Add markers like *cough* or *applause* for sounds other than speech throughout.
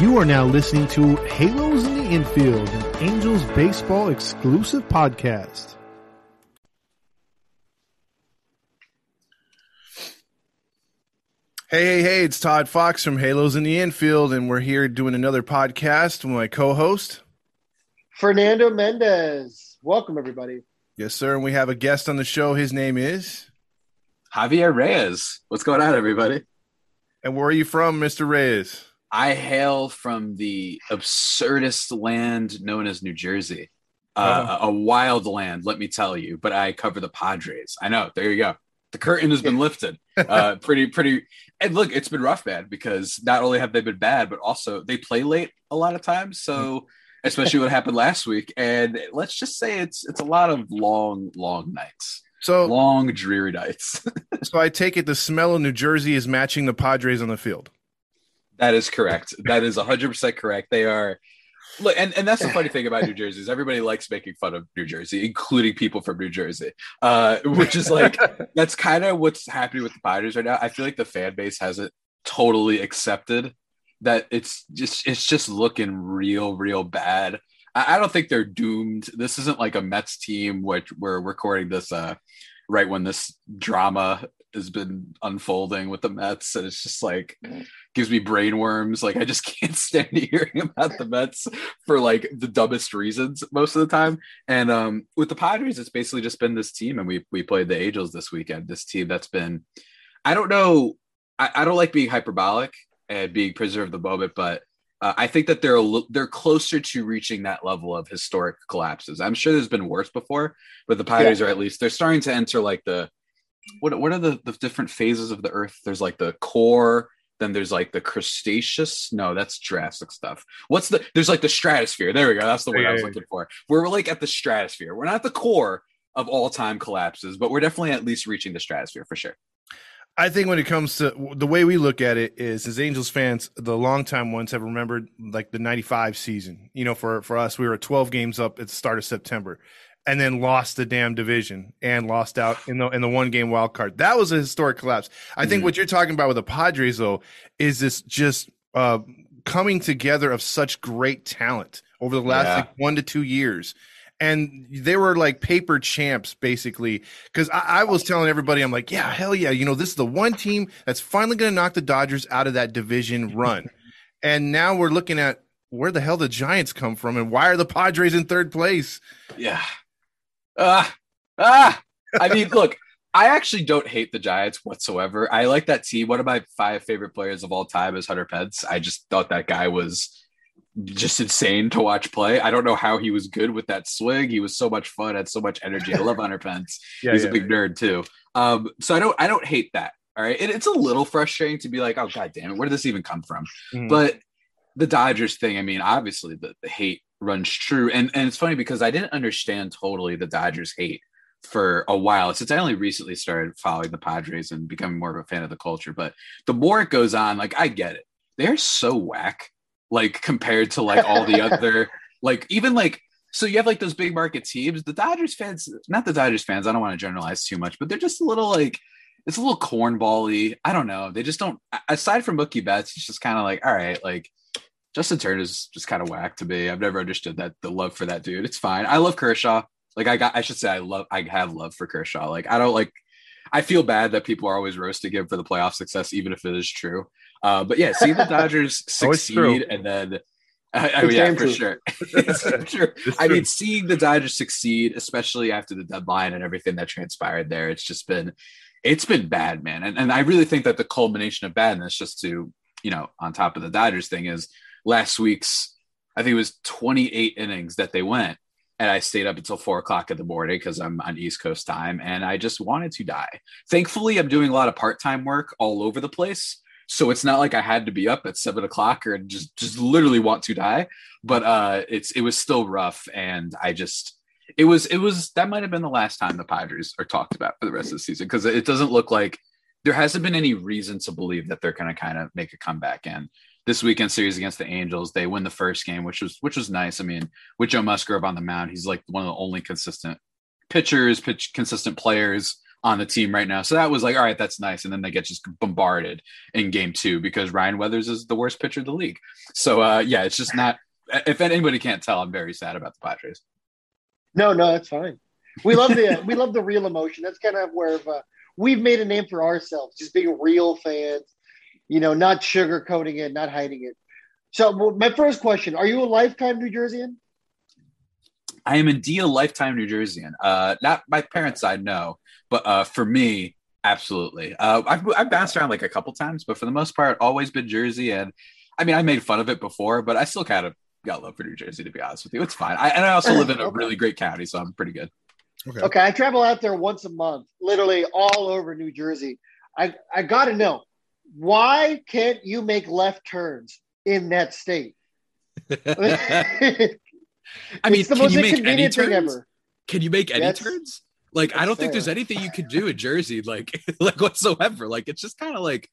You are now listening to Halos in the Infield, an Angels baseball exclusive podcast. Hey, hey, hey, it's Todd Fox from Halos in the Infield, and we're here doing another podcast with my co host, Fernando Mendez. Welcome, everybody. Yes, sir. And we have a guest on the show. His name is Javier Reyes. What's going on, everybody? And where are you from, Mr. Reyes? I hail from the absurdest land known as New Jersey. Uh, oh. a, a wild land, let me tell you. But I cover the Padres. I know. There you go. The curtain has been lifted. Uh, *laughs* pretty, pretty. And look, it's been rough, man, because not only have they been bad, but also they play late a lot of times. So, especially what happened last week, and let's just say it's it's a lot of long, long nights. So long, dreary nights. *laughs* so I take it the smell of New Jersey is matching the Padres on the field. That is correct. That is 100% correct. They are Look, and, and that's the funny thing about New *laughs* Jersey is everybody likes making fun of New Jersey, including people from New Jersey, uh, which is like *laughs* that's kind of what's happening with the Padres right now. I feel like the fan base hasn't totally accepted that it's just it's just looking real, real bad. I, I don't think they're doomed. This isn't like a Mets team, which we're recording this uh, right when this drama has been unfolding with the Mets, and it's just like gives me brain worms. Like I just *laughs* can't stand hearing about the Mets for like the dumbest reasons most of the time. And um, with the Padres, it's basically just been this team, and we we played the Angels this weekend. This team that's been, I don't know, I, I don't like being hyperbolic and being prisoner of the moment, but uh, I think that they're a, they're closer to reaching that level of historic collapses. I'm sure there's been worse before, but the Padres yeah. are at least they're starting to enter like the what what are the, the different phases of the earth? There's like the core then there's like the crustaceous. No that's jurassic stuff. What's the there's like the stratosphere. There we go. That's the word yeah, i was looking for. We're like at the stratosphere. We're not the core of all time collapses but we're definitely at least reaching the stratosphere for sure. I think when it comes to the way we look at it is as Angels fans, the longtime ones have remembered like the 95 season. You know, for, for us, we were 12 games up at the start of September and then lost the damn division and lost out in the in the one game wild card. That was a historic collapse. I think what you're talking about with the Padres though is this just uh, coming together of such great talent over the last yeah. like one to two years. And they were like paper champs, basically. Because I, I, was telling everybody, I'm like, yeah, hell yeah. You know, this is the one team that's finally going to knock the Dodgers out of that division run. *laughs* and now we're looking at where the hell the Giants come from and why are the Padres in third place? Yeah. Ah, ah. I mean, look, I actually don't hate the Giants whatsoever. I like that team. One of my five favorite players of all time is Hunter Pence. I just thought that guy was just insane to watch play. I don't know how he was good with that swing. He was so much fun, had so much energy. I love Hunter Pence. *laughs* yeah, He's yeah, a big yeah. nerd too. Um, so I don't I don't hate that. All right. It, it's a little frustrating to be like, oh god damn it, where did this even come from? Mm-hmm. But the Dodgers thing, I mean, obviously the, the hate runs true. And and it's funny because I didn't understand totally the Dodgers hate for a while since I only recently started following the Padres and becoming more of a fan of the culture. But the more it goes on, like I get it. They're so whack, like compared to like all the other, *laughs* like even like so you have like those big market teams. The Dodgers fans, not the Dodgers fans, I don't want to generalize too much, but they're just a little like it's a little cornbally. I don't know. They just don't aside from Mookie Betts, it's just kind of like, all right, like Justin Turner is just kind of whack to me. I've never understood that the love for that dude. It's fine. I love Kershaw. Like I got, I should say, I love, I have love for Kershaw. Like I don't like, I feel bad that people are always roasting him for the playoff success, even if it is true. Uh, but yeah, see the *laughs* Dodgers succeed and then, *laughs* uh, *laughs* I mean, yeah, for sure. true. I mean, seeing the Dodgers succeed, especially after the deadline and everything that transpired there, it's just been, it's been bad, man. And and I really think that the culmination of badness, just to you know, on top of the Dodgers thing, is last week's, I think it was 28 innings that they went. And I stayed up until four o'clock in the morning because I'm on East Coast time and I just wanted to die. Thankfully, I'm doing a lot of part time work all over the place. So it's not like I had to be up at seven o'clock or just just literally want to die. But uh it's it was still rough and I just it was it was that might have been the last time the Padres are talked about for the rest of the season because it doesn't look like there hasn't been any reason to believe that they're going to kind of make a comeback. And this weekend series against the Angels, they win the first game, which was which was nice. I mean, with Joe Musgrove on the mound, he's like one of the only consistent pitchers, pitch consistent players on the team right now. So that was like, all right, that's nice. And then they get just bombarded in game two because Ryan Weathers is the worst pitcher in the league. So uh, yeah, it's just not. If anybody can't tell, I'm very sad about the Padres. No, no, that's fine. We love the we love the real emotion. That's kind of where uh, we've made a name for ourselves, just being real fans. You know, not sugarcoating it, not hiding it. So, my first question: Are you a lifetime New Jerseyan? I am indeed a lifetime New Jerseyan. Uh, not my parents' side, no, but uh, for me, absolutely. Uh, I've, I've bounced around like a couple times, but for the most part, always been Jersey. And I mean, I made fun of it before, but I still kind of got love for New Jersey, to be honest with you. It's fine. I, and I also live in a *laughs* okay. really great county, so I'm pretty good. Okay. okay. I travel out there once a month, literally all over New Jersey. I, I got to know why can't you make left turns in that state? *laughs* *laughs* I mean, can you make any turns? Can you make any turns? Like, I don't fair. think there's anything you could do in Jersey, like, *laughs* like whatsoever. Like, it's just kind of like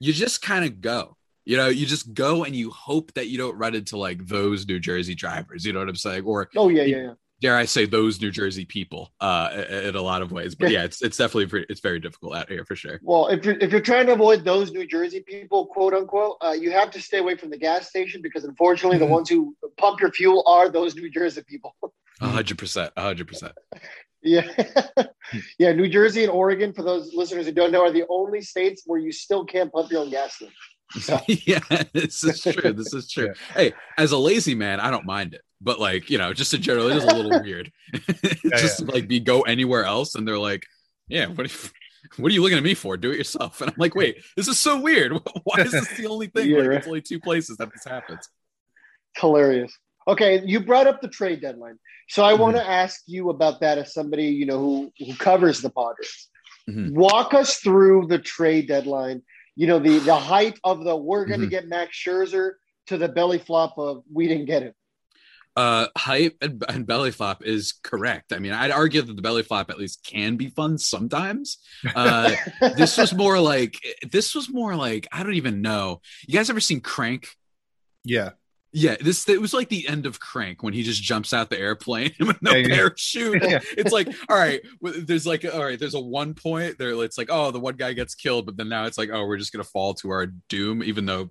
you just kind of go. You know, you just go and you hope that you don't run into like those New Jersey drivers. You know what I'm saying? Or oh yeah, yeah, yeah dare I say those New Jersey people uh, in a lot of ways. But yeah, it's it's definitely pretty, it's very difficult out here for sure. Well, if you're if you're trying to avoid those New Jersey people, quote unquote, uh, you have to stay away from the gas station because unfortunately, mm-hmm. the ones who pump your fuel are those New Jersey people. *laughs* A hundred percent, a hundred percent. Yeah, *laughs* yeah. New Jersey and Oregon, for those listeners who don't know, are the only states where you still can't pump your own gas. *laughs* Yeah, this is true. This is true. Yeah. Hey, as a lazy man, I don't mind it but like you know just in general it is a little *laughs* weird *laughs* just like be go anywhere else and they're like yeah what are, you, what are you looking at me for do it yourself and i'm like wait this is so weird why is this the only thing yeah, like right. it's only two places that this happens hilarious okay you brought up the trade deadline so i mm-hmm. want to ask you about that as somebody you know who who covers the padres mm-hmm. walk us through the trade deadline you know the the height of the we're going to mm-hmm. get max scherzer to the belly flop of we didn't get him. Uh hype and, and, belly flop is correct. I mean i'd argue that the belly flop at least can be fun sometimes. Uh *laughs* this was more like this was more like i don't even know. You guys ever seen crank? Yeah yeah this it was like the end of crank when he just jumps out the airplane *laughs* with no yeah, parachute *laughs* yeah. it's like all right there's like all right there's a one point there it's like oh the one guy gets killed but then now it's like oh we're just gonna fall to our doom even though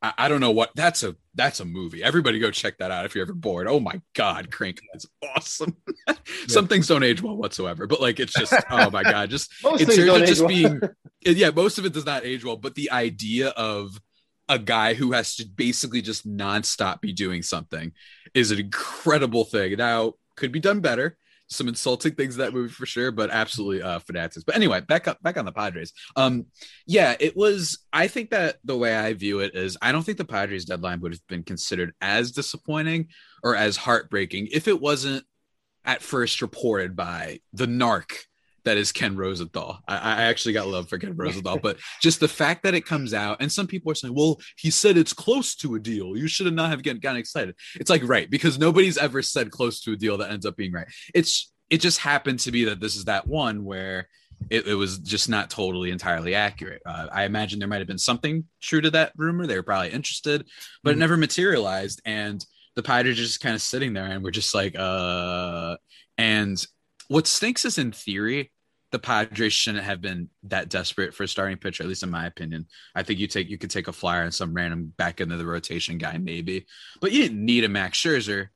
I, I, don't know what that's a that's a movie. Everybody go check that out if you're ever bored. Oh my god, Crank is awesome. *laughs* Some yeah. things don't age well whatsoever, but like it's just oh my god, just in terms of just well. being yeah, most of it does not age well, but the idea of a guy who has to basically just nonstop be doing something is an incredible thing. Now could be done better some insulting things in that movie for sure, but absolutely uh fanatics. But anyway, back up back on the Padres. Um yeah, it was I think that the way I view it is I don't think the Padres deadline would have been considered as disappointing or as heartbreaking if it wasn't at first reported by the narc that is Ken Rosenthal. I, I, actually got love for Ken Rosenthal, but just the fact that it comes out, and some people are saying, "Well, he said it's close to a deal. You should have not have gotten, gotten excited." It's like right because nobody's ever said close to a deal that ends up being right. It's it just happened to be that this is that one where it, it was just not totally entirely accurate. Uh, I imagine there might have been something true to that rumor. They were probably interested, but mm-hmm. it never materialized, and the Pirates are just kind of sitting there, and we're just like, uh. And what stinks is in theory the Padres shouldn't have been that desperate for a starting pitcher, at least in my opinion. I think you take you could take a flyer on some random back into the rotation guy, maybe, but you didn't need a Max Scherzer,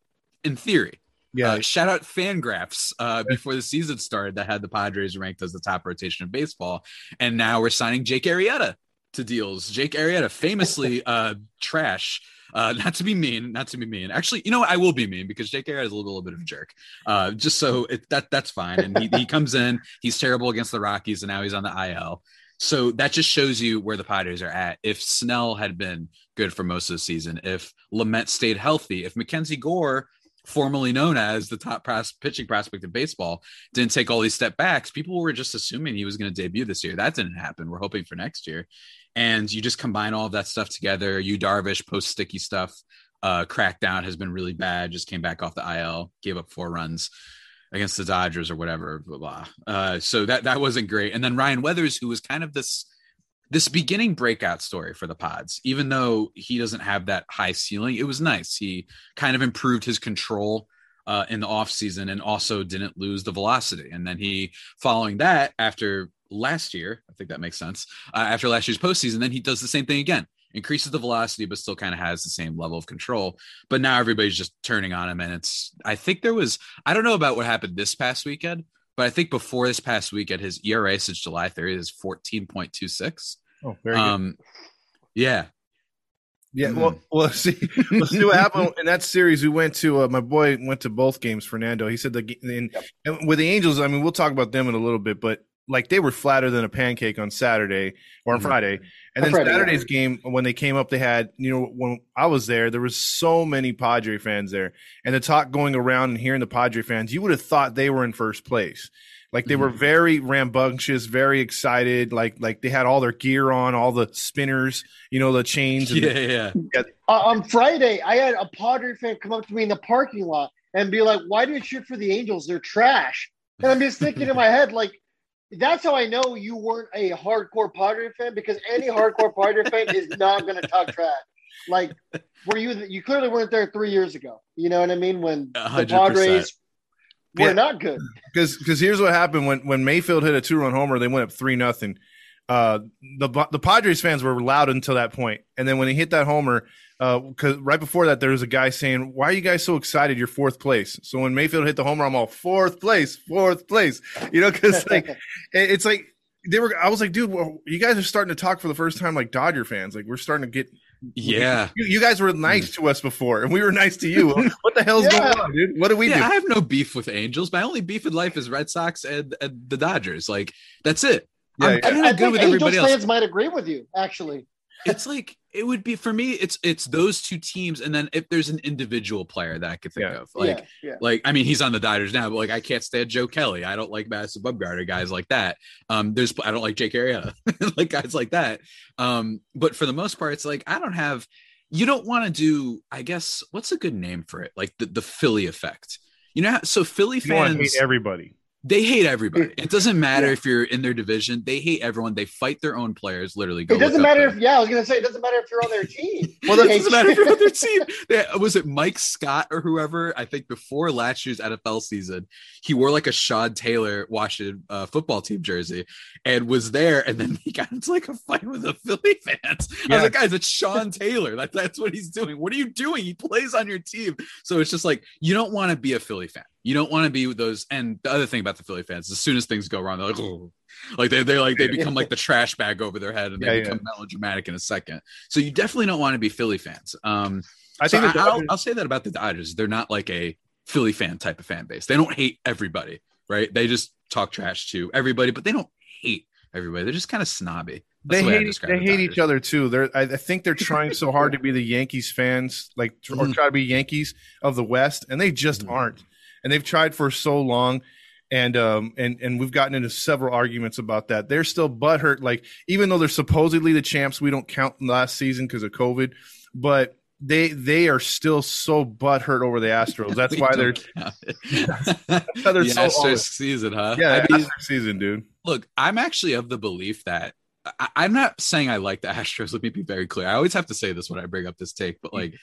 in theory. Yeah. Uh, shout out Fangraphs uh, before the season started that had the Padres ranked as the top rotation of baseball, and now we're signing Jake Arrieta to deals. Jake Arrieta, famously *laughs* uh, trash uh, not to be mean, not to be mean. Actually, you know what? I will be mean because Jake is a little, little bit of a jerk. Uh, just so it, that that's fine. And he, he comes in, he's terrible against the Rockies, and now he's on the IL. So that just shows you where the Padres are at. If Snell had been good for most of the season, if Lamet stayed healthy, if Mackenzie Gore formerly known as the top pros- pitching prospect in baseball, didn't take all these step backs. People were just assuming he was going to debut this year. That didn't happen. We're hoping for next year and you just combine all of that stuff together. Yu Darvish post sticky stuff. Uh, crackdown has been really bad. Just came back off the IL, gave up four runs against the Dodgers or whatever. Blah blah. Uh, so that that wasn't great. And then Ryan Weathers, who was kind of this this beginning breakout story for the Pods, even though he doesn't have that high ceiling, it was nice. He kind of improved his control uh, in the offseason and also didn't lose the velocity. And then he, following that, after last year, I think that makes sense, uh, after last year's postseason, then he does the same thing again increases the velocity, but still kind of has the same level of control. But now everybody's just turning on him. And it's, I think there was, I don't know about what happened this past weekend, but I think before this past weekend, his ERA since July 30th is 14.26. Oh, very um, good. Yeah. Yeah, mm. well, well, *laughs* see, we'll see what happened in that series. We went to uh, my boy went to both games. Fernando, he said that in, yep. with the Angels. I mean, we'll talk about them in a little bit, but like they were flatter than a pancake on Saturday or on mm-hmm. Friday. And then Friday, Saturday's yeah. game, when they came up, they had, you know, when I was there, there was so many Padre fans there. And the talk going around and hearing the Padre fans, you would have thought they were in first place. Like they mm-hmm. were very rambunctious, very excited. Like like they had all their gear on, all the spinners, you know, the chains. *laughs* yeah, the, yeah. yeah. Uh, on Friday, I had a Padre fan come up to me in the parking lot and be like, "Why do you cheer for the Angels? They're trash." And I'm just thinking in my head, like, that's how I know you weren't a hardcore Padre fan because any hardcore Padre *laughs* fan is not going to talk trash. Like, were you? You clearly weren't there three years ago. You know what I mean? When 100%. the Padres were yeah. not good. Because because here's what happened when when Mayfield hit a two run homer, they went up three nothing. Uh, the the Padres fans were loud until that point, and then when he hit that homer, because uh, right before that there was a guy saying, "Why are you guys so excited? You're fourth place." So when Mayfield hit the homer, I'm all fourth place, fourth place. You know, because *laughs* like it's like they were. I was like, dude, well, you guys are starting to talk for the first time like Dodger fans. Like we're starting to get. Yeah, you, you guys were nice to us before, and we were nice to you. *laughs* what the hell's yeah. going on, dude? What do we yeah, do? I have no beef with Angels. My only beef in life is Red Sox and, and the Dodgers. Like that's it. Yeah, I'm, yeah. I, I think Angels fans might agree with you, actually. It's like it would be for me it's it's those two teams and then if there's an individual player that i could think yeah. of like yeah, yeah. like i mean he's on the Dodgers now but like i can't stand joe kelly. I don't like madison bumgarner guys like that. Um there's i don't like jake arrieta *laughs* like guys like that. Um but for the most part it's like i don't have you don't want to do i guess what's a good name for it? Like the, the philly effect. You know so philly you fans everybody they hate everybody. It doesn't matter yeah. if you're in their division. They hate everyone. They fight their own players. Literally, it doesn't matter if yeah. I was gonna say it doesn't matter if you're on their team. *laughs* well, it doesn't matter if *laughs* you're on their team. They, was it Mike Scott or whoever? I think before last year's NFL season, he wore like a Sean Taylor Washington uh, football team jersey and was there. And then *laughs* he got into like a fight with the Philly fans. Yeah. I was like, guys, it's Sean Taylor. That, that's what he's doing. What are you doing? He plays on your team. So it's just like you don't want to be a Philly fan you don't want to be those. And the other thing about the Philly fans, as soon as things go wrong, they're like, oh. like they they like they become like the trash bag over their head, and they yeah, become yeah. melodramatic in a second. So you definitely don't want to be Philly fans. Um, I think so I'll, I'll say that about the Dodgers. They're not like a Philly fan type of fan base. They don't hate everybody, right? They just talk trash to everybody, but they don't hate everybody. They're just kind of snobby. That's they the hate they the hate each other too. They're I, I, think they're trying so hard to be the Yankees fans, like or mm-hmm. try to be Yankees of the West, and they just mm-hmm. aren't and they've tried for so long. And um and and we've gotten into several arguments about that. They're still butthurt, like even though they're supposedly the champs, we don't count last season because of COVID, but they they are still so butthurt over the Astros. *laughs* *laughs* That's why they're that's why they're the so Astros season, huh? Yeah, I mean, season, dude. Look, I'm actually of the belief that I, am not saying I like the Astros. Let me be very clear. I always have to say this when I bring up this take, but like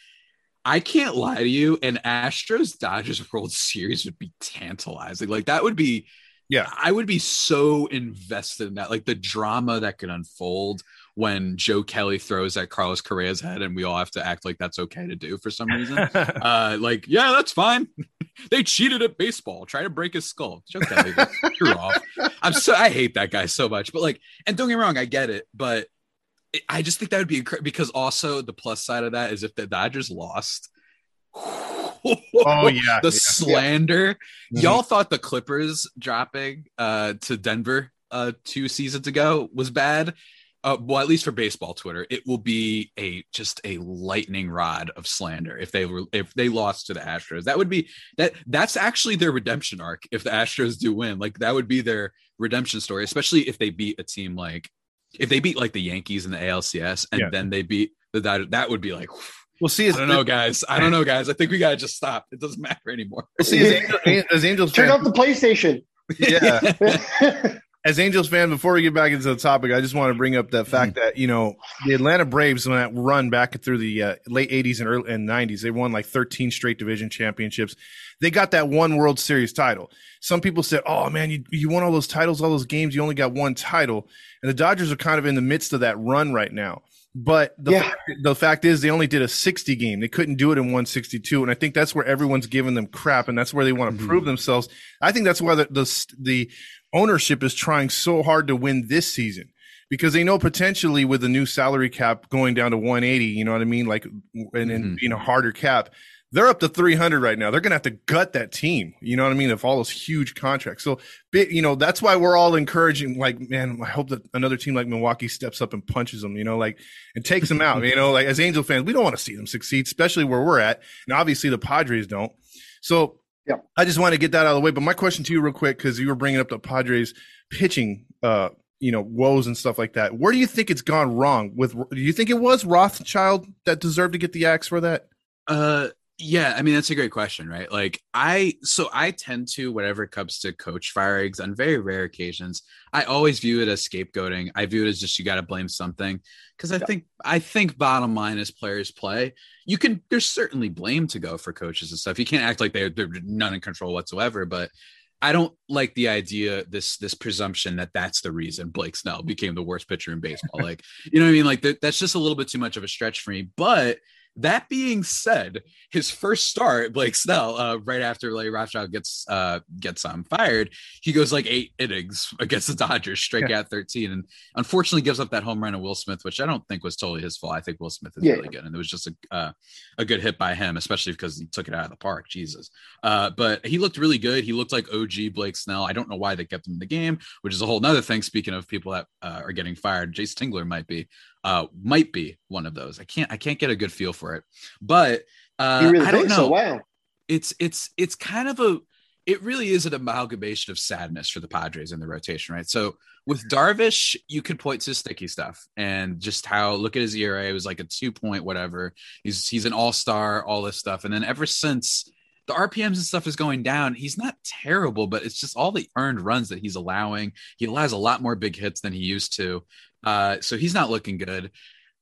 I can't lie to you. An Astros Dodgers World Series would be tantalizing. Like that would be, yeah, I would be so invested in that. Like the drama that could unfold when Joe Kelly throws at Carlos Correa's head, and we all have to act like that's okay to do for some reason. *laughs* uh, like, yeah, that's fine. *laughs* they cheated at baseball. Try to break his skull. Joe Kelly, off. I'm so I hate that guy so much. But like, and don't get me wrong, I get it, but I just think that would be incredible because also the plus side of that is if the Dodgers lost. oh *laughs* yeah, the yeah. slander. Yeah. Y'all thought the Clippers dropping uh, to Denver uh, two seasons ago was bad. Uh, well, at least for baseball Twitter, it will be a just a lightning rod of slander if they were if they lost to the Astros. That would be that that's actually their redemption arc. If the Astros do win, like that would be their redemption story, especially if they beat a team like if they beat like the Yankees in the ALCS and yeah. then they beat the Dodgers, that would be like. We'll see. I don't know, guys. I don't know, guys. I think we gotta just stop. It doesn't *laughs* matter anymore. We'll see. As, Angel, as Angels, turn off the PlayStation. Yeah. *laughs* *laughs* as Angels fan, before we get back into the topic, I just want to bring up the fact mm-hmm. that you know the Atlanta Braves when that run back through the uh, late '80s and early and '90s, they won like 13 straight division championships. They got that one World Series title. Some people said, "Oh man, you you won all those titles, all those games. You only got one title." And the Dodgers are kind of in the midst of that run right now. But the, yeah. fact, the fact is, they only did a 60 game. They couldn't do it in 162. And I think that's where everyone's giving them crap, and that's where they want to mm-hmm. prove themselves. I think that's why the, the, the ownership is trying so hard to win this season because they know potentially with the new salary cap going down to 180, you know what I mean? Like, and, and mm-hmm. being a harder cap, they're up to 300 right now. They're going to have to gut that team. You know what I mean? Of all those huge contracts. So, you know, that's why we're all encouraging, like, man, I hope that another team like Milwaukee steps up and punches them, you know, like, and takes them out. you know, like as Angel fans, we don't want to see them succeed, especially where we're at. And obviously the Padres don't. So, yeah. I just want to get that out of the way. But my question to you, real quick, because you were bringing up the Padres pitching, uh, you know, woes and stuff like that. Where do you think it's gone wrong with? Do you think it was Rothschild that deserved to get the axe for that? Uh, yeah, I mean that's a great question, right? Like I so I tend to whenever it comes to coach firings on very rare occasions, I always view it as scapegoating. I view it as just you got to blame something because I yeah. think I think bottom line is players play. You can there's certainly blame to go for coaches and stuff. You can't act like they're they're none in control whatsoever, but I don't like the idea this this presumption that that's the reason Blake Snell became the worst pitcher in baseball. *laughs* like, you know what I mean? Like that, that's just a little bit too much of a stretch for me, but that being said, his first start, Blake Snell, uh, right after Larry Rothschild gets uh, gets um, fired, he goes like eight innings *laughs* against the Dodgers, strike yeah. out 13, and unfortunately gives up that home run to Will Smith, which I don't think was totally his fault. I think Will Smith is yeah. really good, and it was just a uh, a good hit by him, especially because he took it out of the park. Jesus, uh, but he looked really good. He looked like OG Blake Snell. I don't know why they kept him in the game, which is a whole other thing. Speaking of people that uh, are getting fired, Jayce Tingler might be uh, might be one of those. I can't I can't get a good feel for it, but uh, really I don't know. So? Wow, it's it's it's kind of a it really is an amalgamation of sadness for the Padres in the rotation, right? So with Darvish, you could point to sticky stuff and just how look at his ERA. It was like a two point whatever. He's he's an all star, all this stuff, and then ever since the RPMs and stuff is going down. He's not terrible, but it's just all the earned runs that he's allowing. He allows a lot more big hits than he used to. Uh, so he's not looking good.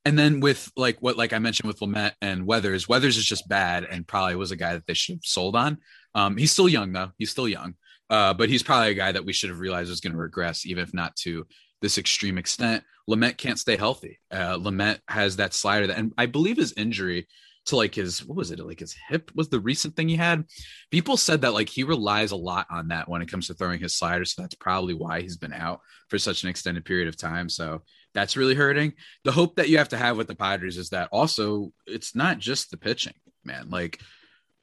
And then with like what like I mentioned with Lamet and Weathers, Weathers is just bad and probably was a guy that they should have sold on. Um, he's still young though. He's still young. Uh, but he's probably a guy that we should have realized was going to regress, even if not to this extreme extent. Lamet can't stay healthy. Uh, Lamet has that slider that, and I believe his injury to like his what was it like his hip was the recent thing he had people said that like he relies a lot on that when it comes to throwing his slider so that's probably why he's been out for such an extended period of time so that's really hurting the hope that you have to have with the padres is that also it's not just the pitching man like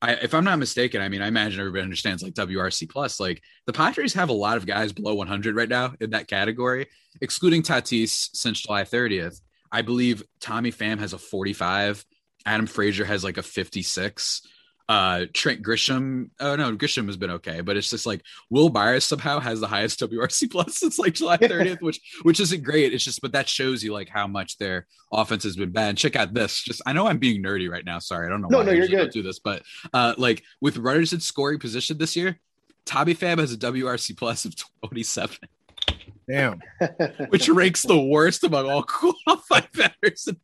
I, if I'm not mistaken, I mean, I imagine everybody understands like WRC plus. Like the Padres have a lot of guys below 100 right now in that category, excluding Tatis since July 30th. I believe Tommy Pham has a 45. Adam Frazier has like a 56. Uh, Trent Grisham, oh no, Grisham has been okay, but it's just like Wil Myers somehow has the highest WRC plus since like July 30th, which which isn't great. It's just, but that shows you like how much their offense has been bad. And check out this. Just I know I'm being nerdy right now. Sorry, I don't know no, why no, I you're good. do this, but uh, like with runners in scoring position this year, Tommy Pham has a WRC plus of 27. Damn. *laughs* Which ranks the worst among all *laughs* qualified batters in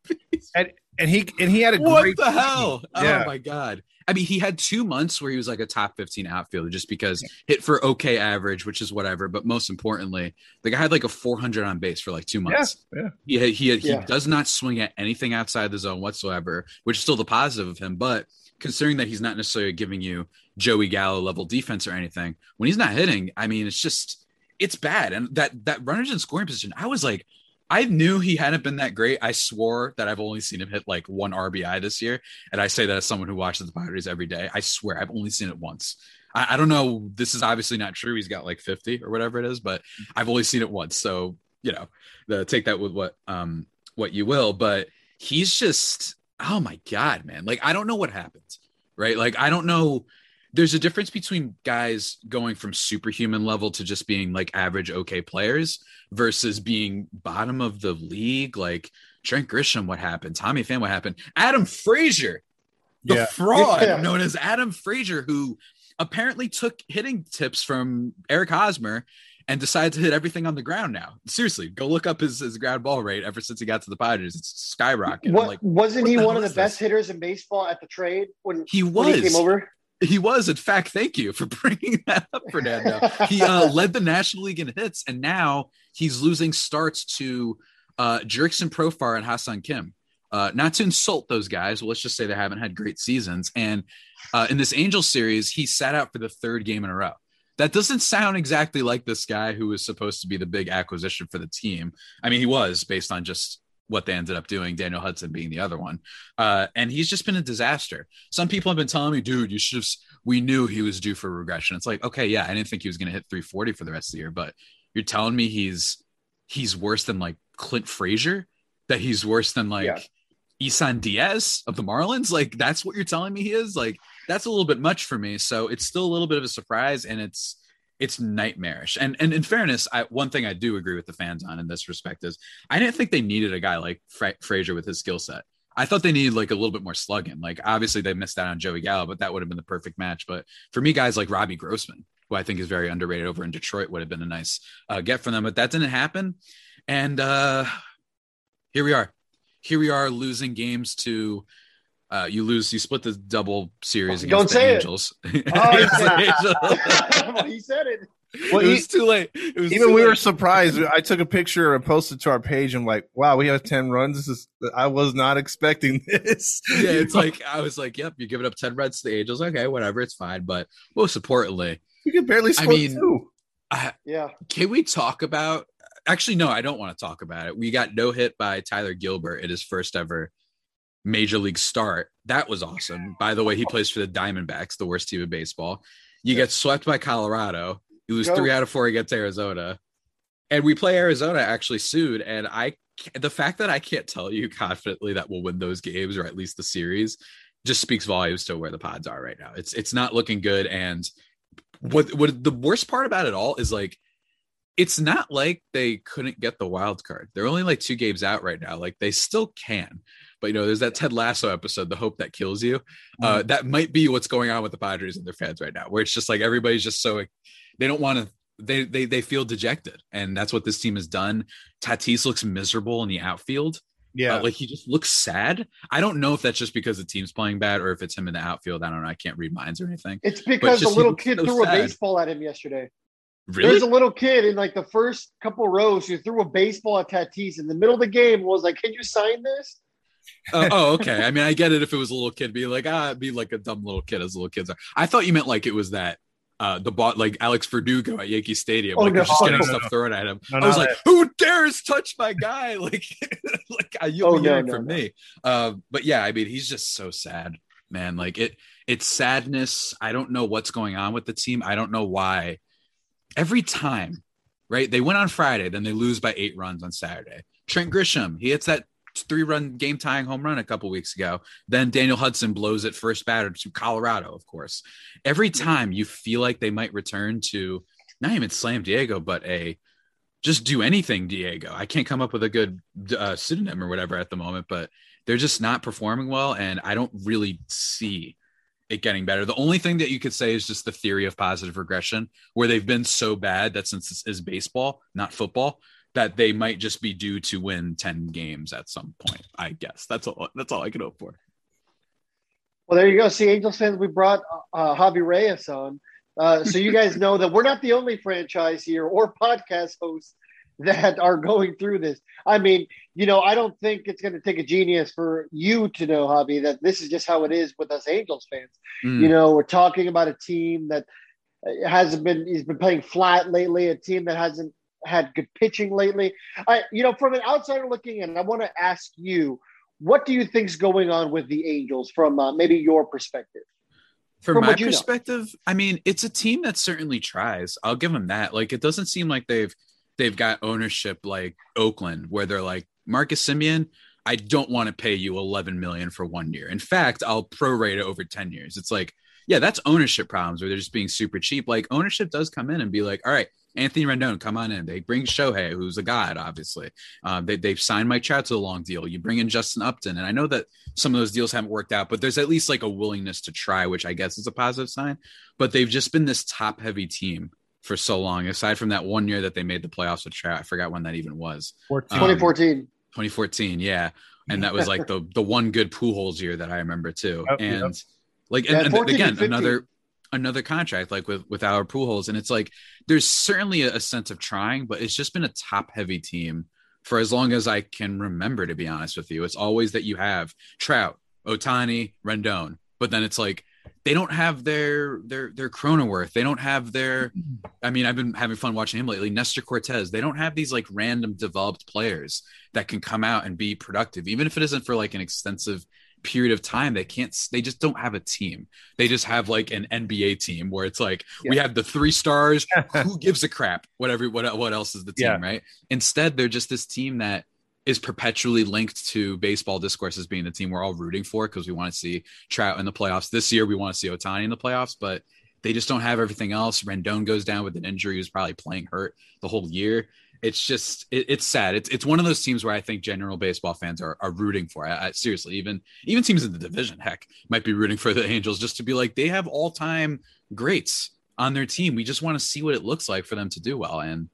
And, and he and he had a what great the hell? Oh yeah. Oh my god. I mean, he had two months where he was like a top 15 outfielder just because hit for okay average, which is whatever. But most importantly, the guy had like a 400 on base for like two months. Yeah, yeah. He he, he yeah. does not swing at anything outside the zone whatsoever, which is still the positive of him. But considering that he's not necessarily giving you Joey Gallo level defense or anything, when he's not hitting, I mean, it's just it's bad. And that that runners in scoring position, I was like, I knew he hadn't been that great. I swore that I've only seen him hit like one RBI this year, and I say that as someone who watches the Padres every day. I swear I've only seen it once. I, I don't know. This is obviously not true. He's got like 50 or whatever it is, but I've only seen it once. So you know, the, take that with what um what you will. But he's just oh my god, man! Like I don't know what happened, right? Like I don't know there's a difference between guys going from superhuman level to just being like average okay players versus being bottom of the league like Trent Grisham what happened Tommy Pham what happened Adam Frazier the yeah. fraud yeah. known as Adam Frazier who apparently took hitting tips from Eric Hosmer and decided to hit everything on the ground now. Seriously, go look up his, his ground ball rate ever since he got to the Padres. It's skyrocketing. What, like, wasn't what he one of the this? best hitters in baseball at the trade when he was when he came over? He was, in fact. Thank you for *laughs* bringing that up, Fernando. he uh, *laughs* led the National League in hits, and now he's losing starts to uh, Jurickson Profar and Ha-Seong Kim. Uh, not to insult those guys, but let's just say they haven't had great seasons. And uh, in this Angels series, he sat out for the third game in a row. That doesn't sound exactly like this guy who was supposed to be the big acquisition for the team. I mean, he was based on just what they ended up doing, Daniel Hudson being the other one. Uh, and he's just been a disaster. Some people have been telling me, dude, you should have, we knew he was due for regression. It's like, okay, yeah, I didn't think he was going to hit 340 for the rest of the year, but you're telling me he's, he's worse than like Clint Frazier, that he's worse than like, yeah Isan Diaz of the Marlins. Like that's what you're telling me he is. Like that's a little bit much for me. So it's still a little bit of a surprise, and it's it's nightmarish. And and in fairness, I, one thing I do agree with the fans on in this respect is I didn't think they needed a guy like Fra- Frazier with his skill set. I thought they needed like a little bit more slugging. Like obviously they missed out on Joey Gallo, but that would have been the perfect match. But for me, guys like Robbie Grossman, who I think is very underrated over in Detroit, would have been a nice uh, get for them. But that didn't happen, and uh, here we are here we are losing games to uh, you lose you split the double series against Don't the say Angels. It. *laughs* *laughs* Oh, *laughs* well, he said it. Well, it was too late. Was even too we late. were surprised. I took a picture and posted to our page. I'm like, wow, we have 10 runs. This is I was not expecting this. yeah, it's like I was like, yep, you're giving up 10 runs to the Angels. Okay, whatever, it's fine. But most importantly, you can barely score I mean, two. I, Yeah. can we talk about actually no, I don't want to talk about it. We got no hit by Tyler Gilbert at his first ever major league start. That was awesome. By the way, he plays for the Diamondbacks, the worst team in baseball. You get swept by Colorado. You lose Go. three out of four against Arizona. And we play Arizona actually sued. And I the fact that I can't tell you *laughs* confidently that we'll win those games or at least the series just speaks volumes to where the pods are right now. It's it's not looking good. And what what the worst part about it all is like it's not like they couldn't get the wild card. They're only like two games out right now. Like they still can. But you know, there's that Ted Lasso episode, "The Hope That Kills You." Uh, that might be what's going on with the Padres and their fans right now, where it's just like everybody's just so they don't want to. They they they feel dejected, and that's what this team has done. Tatis looks miserable in the outfield. Yeah. Uh, like he just looks sad. I don't know if that's just because the team's playing bad or if it's him in the outfield. I don't know. I can't read minds or anything. It's because just a little kid so threw sad. a baseball at him yesterday. Really? There's a little kid in like the first couple rows who threw a baseball at Tatis in the middle of the game. Was like, "Can you sign this?" Uh, *laughs* oh, okay. I mean, I get it if it was a little kid being like, ah, be like a dumb little kid as little kids are. I thought you meant like it was that uh the bot like Alex Verdugo at Yankee Stadium, Oh, like no. just getting No, stuff no. thrown at him. I was like, who dares touch my guy? *laughs* Like, like uh, you'll Oh, be hearing from me. Uh, but yeah, I mean, he's just so sad, man. Like it, it's sadness. I don't know what's going on with the team. I don't know why. Every time, right? They win on Friday, then they lose by eight runs on Saturday. Trent Grisham, he hits that three run game tying home run a couple weeks ago. Then Daniel Hudson blows it first batter to Colorado, of course. Every time you feel like they might return to not even slam Diego, but a just do anything Diego. I can't come up with a good uh, pseudonym or whatever at the moment, but they're just not performing well, and I don't really see it getting better. The only thing that you could say is just the theory of positive regression, where they've been so bad that since this is baseball, not football, that they might just be due to win 10 games at some point. I guess that's all that's all I can hope for. Well, there you go. See, Angels fans, we brought uh, Javi Reyes on. Uh, so you guys know that we're not the only franchise here or podcast hosts that are going through this. I mean, you know, I don't think it's going to take a genius for you to know, Javi, that this is just how it is with us Angels fans. Mm. You know, we're talking about a team that hasn't been, he's been playing flat lately, a team that hasn't had good pitching lately. I, you know, from an outsider looking in, I want to ask you, what do you think's going on with the Angels from uh, maybe your perspective? From, From my you know. perspective, I mean, it's a team that certainly tries. I'll give them that. Like, it doesn't seem like they've they've got ownership like Oakland, where they're like Marcus Semien. I don't want to pay you 11 million for one year. In fact, I'll prorate it over 10 years. It's like, yeah, that's ownership problems where they're just being super cheap. Like ownership does come in and be like, all right, Anthony Rendon, come on in. They bring Shohei, who's a god, obviously. Um, they, they've signed Mike Trout to a long deal. You bring in Justin Upton, and I know that some of those deals haven't worked out, but there's at least like a willingness to try, which I guess is a positive sign. But they've just been this top heavy team for so long. Aside from that one year that they made the playoffs with Trout, I forgot when that even was. 14. Um, 2014. 2014, yeah, and that was like the the one good Pujols year that I remember too. Yep, and yep. like, Yeah, and, and 14 again, another another contract like with with our Pujols, and it's like there's certainly a, sense of trying, but it's just been a top heavy team for as long as I can remember. To be honest with you, it's always that you have Trout, Ohtani, Rendon, but then it's like they don't have their their their Cronenworth. They don't have their. I mean, I've been having fun watching him lately. Nestor Cortes. They don't have these like random developed players that can come out and be productive, even if it isn't for like an extensive period of time they can't they just don't have a team they just have like an nba team where it's like yeah. we have the three stars *laughs* who gives a crap whatever what, what else is the team yeah. right instead they're just this team that is perpetually linked to baseball discourse as being the team we're all rooting for because we want to see Trout in the playoffs. This year, we want to see ohtani in the playoffs, but they just don't have everything else. Rendon goes down with an injury; he's probably playing hurt the whole year. It's just it, it's sad. It's it's one of those teams where I think general baseball fans are, are rooting for. I, I, seriously, even even teams in the division, heck, might be rooting for the Angels just to be like they have all time greats on their team. We just want to see what it looks like for them to do well. And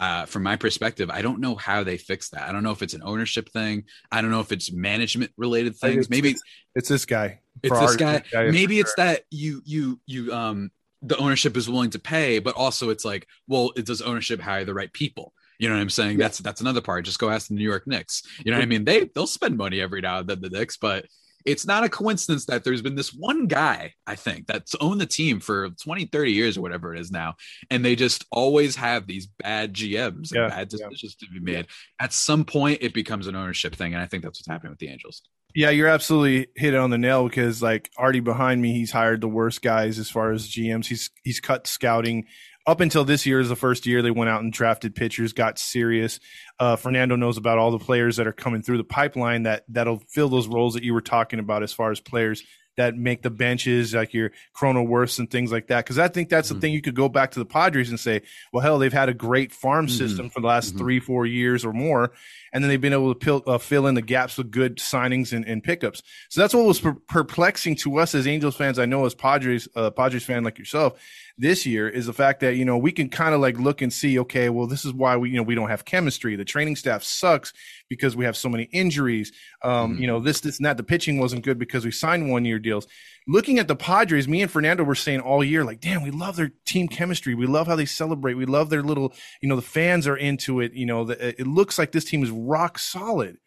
uh, from my perspective, I don't know how they fix that. I don't know if it's an ownership thing. I don't know if it's management related things. It's, Maybe it's, it's, this guy. It's this guy. guy Maybe it's sure. that you you you um the ownership is willing to pay, but also it's like, well, it does ownership hire the right people? You know what I'm saying? Yeah. That's that's another part. Just go ask the New York Knicks. You know what I mean? They they'll spend money every now and then the Knicks, but it's not a coincidence that there's been this one guy, I think, that's owned the team for 20, 30 years or whatever it is now. And they just always have these bad GMs and yeah, bad decisions yeah. to be made. At some point, it becomes an ownership thing. And I think that's what's happening with the Angels. Yeah, you're absolutely hit it on the nail because like already behind me, he's hired the worst guys as far as GMs. He's he's cut scouting up until this year is the first year they went out and drafted pitchers, got serious. Uh, Fernando knows about all the players that are coming through the pipeline that that'll fill those roles that you were talking about as far as players that make the benches, like your Cronenworths and things like that. Because I think that's mm-hmm. the thing you could go back to the Padres and say, well, hell, they've had a great farm mm-hmm. system for the last mm-hmm. three, four years or more, and then they've been able to fill, uh, fill in the gaps with good signings and, and pickups. So that's what was per- perplexing to us as Angels fans. I know as Padres, uh, Padres fan like yourself, this year is the fact that you know we can kind of like look and see okay well this is why we you know we don't have chemistry. The training staff sucks because we have so many injuries. Um mm-hmm. you know this this and that. The pitching wasn't good because we signed one year deals. Looking at the padres me and fernando were saying all year like damn we love their team chemistry. We love how they celebrate. We love their little you know the fans are into it. You know the, it looks like this team is rock solid.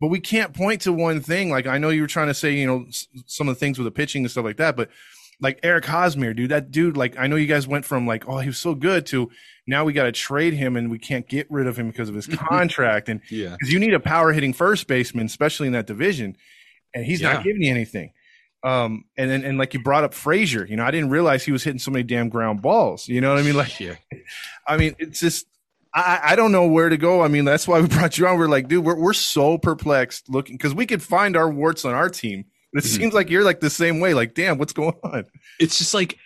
But we can't point to one thing. Like i know you were trying to say you know some of the things with the pitching and stuff like that but like Eric Hosmer, dude. That dude, like, I know you guys went from like, oh, he was so good to now we got to trade him and we can't get rid of him because of his *laughs* contract. And yeah, because you need a power hitting first baseman, especially in that division, and he's yeah. not giving you anything. Um, and then and like you brought up Frazier, you know, I didn't realize he was hitting so many damn ground balls. You know what I mean? Like, yeah. *laughs* I mean, it's just I, I don't know where to go. I mean, that's why we *laughs* brought you on. We're like, dude, we're we're so perplexed looking because we could find our warts on our team but it mm-hmm. seems like you're like the same way. Like, damn, what's going on? It's just like,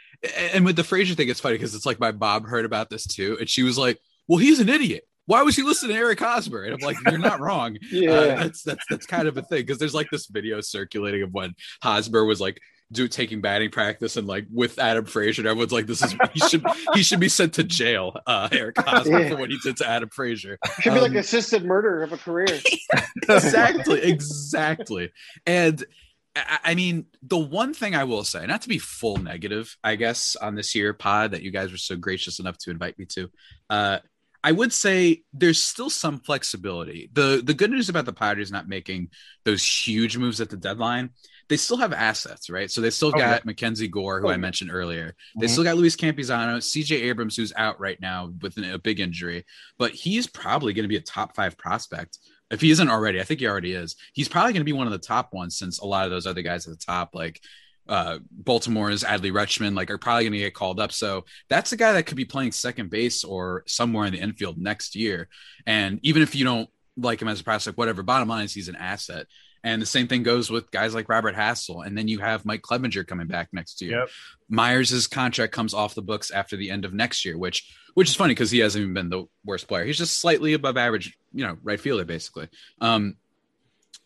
and with the Frazier thing, it's funny because it's like my mom heard about this too, and she was like, "Well, he's an idiot. Why was he listening to Eric Hosmer?" And I'm like, "You're not wrong. *laughs* yeah, uh, that's that's that's kind of a thing because there's like this video circulating of when Hosmer was like." do taking batting practice and like with Adam Frazier, everyone's like, "This is he should he should be sent to jail." Uh, Eric *laughs* Hosmer yeah. for what he did to Adam Frazier should um, be like um, assisted murder of a career. *laughs* exactly, exactly, and I mean, the one thing I will say, not to be full negative, I guess, on this year pod that you guys were so gracious enough to invite me to, uh, I would say there's still some flexibility. the The good news about the Padres not making those huge moves at the deadline, they still have assets, right? So they still okay. got Mackenzie Gore, who okay. I mentioned earlier. They mm-hmm. still got Luis Campusano, CJ Abrams, who's out right now with a big injury, but he's probably going to be a top five prospect if he isn't already, I think he already is. He's probably going to be one of the top ones since a lot of those other guys at the top, like uh, Baltimore's Adley Rutschman, like are probably going to get called up. So that's a guy that could be playing second base or somewhere in the infield next year. And even if you don't like him as a prospect, whatever, bottom line is he's an asset. And the same thing goes with guys like Robert Hassell. And then you have Mike Clevinger coming back next year. Yep. Myers' contract comes off the books after the end of next year, which which is funny because he hasn't even been the worst player. He's just slightly above average, you know, right fielder basically. Um,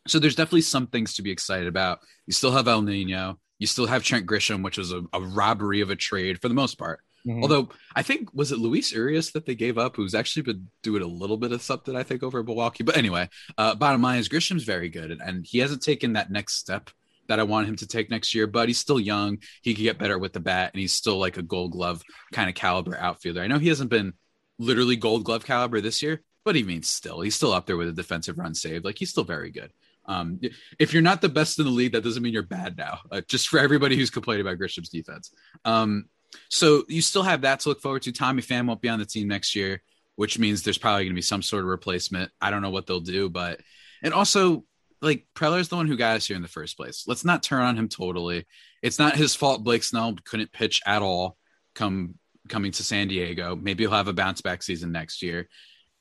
so there's definitely some things to be excited about. You still have El Nino. You still have Trent Grisham, which was a, a robbery of a trade for the most part. Mm-hmm. Although I think was it Luis Urias that they gave up, who's actually been doing a little bit of something I think over Milwaukee. But anyway, uh, bottom line is Grisham's very good, and, and he hasn't taken that next step that I want him to take next year, but he's still young. He could get better with the bat, and he's still like a Gold Glove kind of caliber outfielder. I know he hasn't been literally Gold Glove caliber this year, but he means still he's still up there with a defensive run saved. Like he's still very good. Um, if you're not the best in the league, that doesn't mean you're bad now. Uh, just for everybody who's complaining about Grisham's defense. Um, so you still have that to look forward to. Tommy Pham won't be on the team next year, which means there's probably going to be some sort of replacement. I don't know what they'll do, but and also like Preller's the one who got us here in the first place. Let's not turn on him totally. It's not his fault. Blake Snell couldn't pitch at all. Come coming to San Diego. Maybe he'll have a bounce back season next year.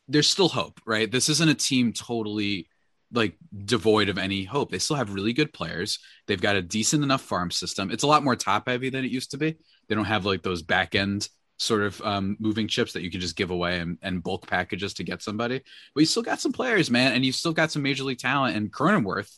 There's still hope, right? This isn't a team totally like devoid of any hope. They still have really good players. They've got a decent enough farm system. It's a lot more top heavy than it used to be. They don't have like those back end sort of um, moving chips that you can just give away and, and, bulk packages to get somebody. But you still got some players, man, and you've still got some major league talent. And Cronenworth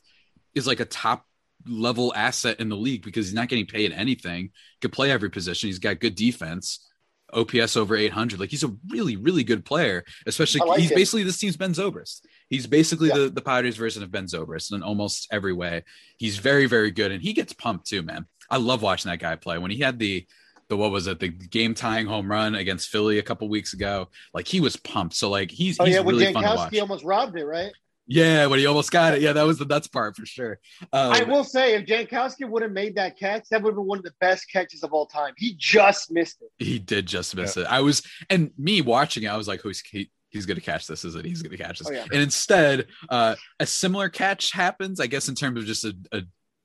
is like a top level asset in the league because he's not getting paid anything. Could play every position. He's got good defense. OPS over 800. Like he's a really, really good player. Especially like he's basically this team's Ben Zobrist. He's basically yeah. the the Padres version of Ben Zobrist in almost every way. He's very, very good, and he gets pumped too, man. I love watching that guy play. When he had the the what was it the game tying home run against Philly a couple weeks ago, like he was pumped. So like he's oh he's yeah, really when Jankowski almost robbed it, right? Yeah, when he almost got it. Yeah, that was the nuts part for sure. Um, I will say, if Jankowski would have made that catch, that would have been one of the best catches of all time. He just missed it. He did just miss yeah. it. I was, and me watching it, I was like, who's he? He's going to catch this, is it? He's going to catch this. Oh, yeah. And instead, uh, a similar catch happens, I guess, in terms of just a, a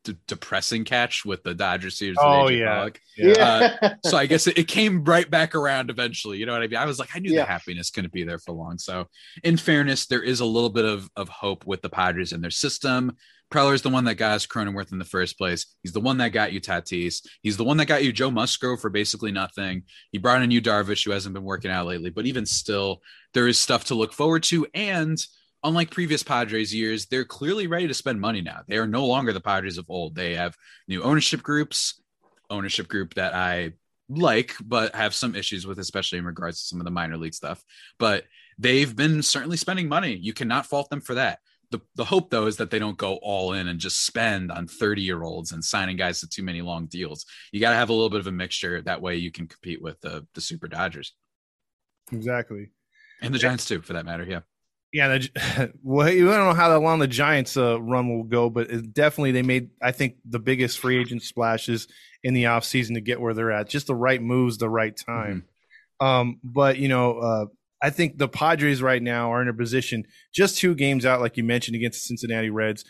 d- depressing catch with the Dodgers series. Oh yeah, yeah. Uh, *laughs* so I guess it, it, came right back around eventually. You know what I mean? I was like, I knew yeah. the happiness couldn't be there for long. So, in fairness, there is a little bit of of hope with the Padres and their system. Preller's the one that got us Cronenworth in the first place. He's the one that got you Tatis. He's the one that got you Joe Musgrove for basically nothing. He brought in Yu Darvish, who hasn't been working out lately, but even still, there is stuff to look forward to. And unlike previous Padres years, they're clearly ready to spend money now. They are no longer the Padres of old. They have new ownership groups, ownership group that I like, but have some issues with, especially in regards to some of the minor league stuff. But they've been certainly spending money. You cannot fault them for that. The, the hope though is that they don't go all in and just spend on 30 year olds and signing guys to too many long deals. You got to have a little bit of a mixture. That way you can compete with the, the super Dodgers. Exactly. And the Giants too, for that matter. Yeah. Yeah, the, *laughs* well, you don't know how long the Giants' uh, run will go, but definitely they made, I think, the biggest free agent splashes in the offseason to get where they're at. Just the right moves, the right time. Mm-hmm. Um, but you know, uh, I think the Padres right now are in a position just two games out, like you mentioned, against the Cincinnati Reds.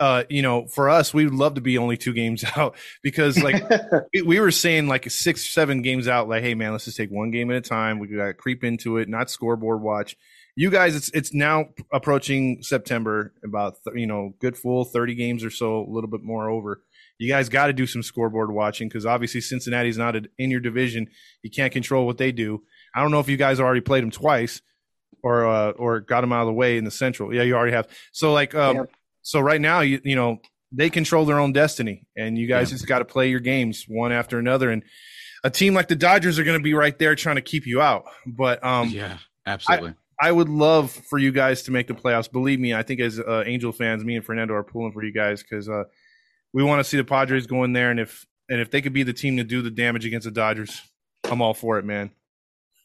Uh, you know, for us, we would love to be only two games *laughs* out because, like, *laughs* we, we, were saying, like six, seven games out, like, hey man, let's just take one game at a time. We got to creep into it, not scoreboard watch you guys, it's it's now approaching September, about you know, good full thirty games or so, a little bit more over. You guys got to do some scoreboard watching because obviously Cincinnati's not in your division. You can't control what they do. I don't know if you guys already played them twice or uh, or got them out of the way in the Central. Yeah, you already have. So like, um, so right now, you you know, they control their own destiny, and you guys yeah. just got to play your games one after another. And a team like the Dodgers are going to be right there trying to keep you out. But um, yeah, absolutely. I, I would love for you guys to make the playoffs. Believe me, I think as uh, Angel fans, me and Fernando are pulling for you guys because uh, we want to see the Padres go in there, and if and if they could be the team to do the damage against the Dodgers, I'm all for it, man.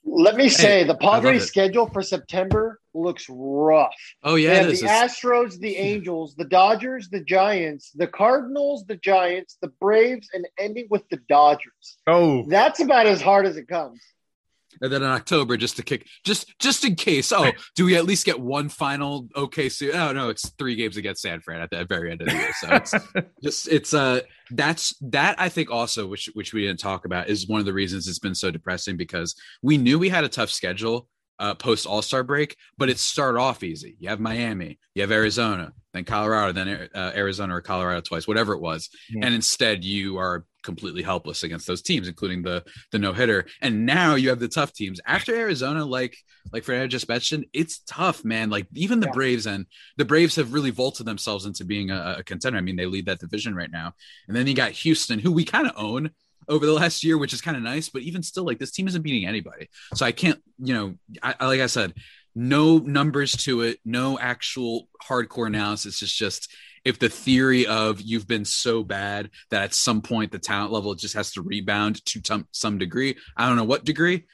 Let me say hey, the Padres schedule for September looks rough. Oh yeah, the Astros, the Angels, the Dodgers, the Giants, the Cardinals, the Giants, the Braves, and ending with the Dodgers. Oh, that's about as hard as it comes and then in October just to kick just just in case. Oh, do we at least get one final okay so oh no, it's three games against San Fran at the very end of the year. So it's *laughs* just it's uh that's that I think also which which we didn't talk about is one of the reasons it's been so depressing because we knew we had a tough schedule uh, post All Star break, but it started off easy. You have Miami, you have Arizona, then Colorado, then uh, Arizona or Colorado twice, whatever it was, mm-hmm. and instead you are completely helpless against those teams, including the the no hitter. And now you have the tough teams after Arizona. Like like Fernando just mentioned, it's tough, man. Like even the yeah. Braves and the Braves have really vaulted themselves into being a, a contender. I mean, they lead that division right now. And then you got Houston, who we kind of own over the last year, which is kind of nice. But even still, like this team isn't beating anybody. So I can't, you know, I, like I said, no numbers to it, no actual hardcore analysis. It's just if the theory of you've been so bad that at some point the talent level just has to rebound to t- some degree, I don't know what degree.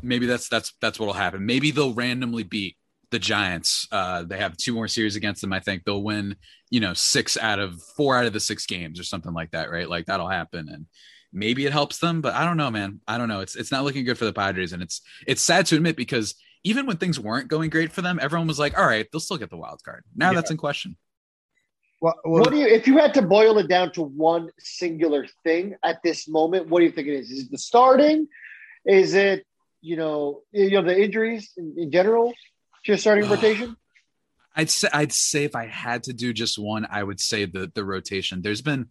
Maybe that's that's that's what'll happen. Maybe they'll randomly beat the Giants. Uh, they have two more series against them. I think they'll win, you know, six out of four out of the six games or something like that, right? Like that'll happen, and maybe it helps them. But I don't know, man. I don't know. It's it's not looking good for the Padres, and it's it's sad to admit because even when things weren't going great for them, everyone was like, "All right, they'll still get the wild card." Now yeah. that's in question. Well, well, what do you, if you had to boil it down to one singular thing at this moment? What do you think it is? Is it the starting? Is it you know you know the injuries in, in general? to your starting rotation? I'd say I'd say if I had to do just one, I would say the the rotation. There's been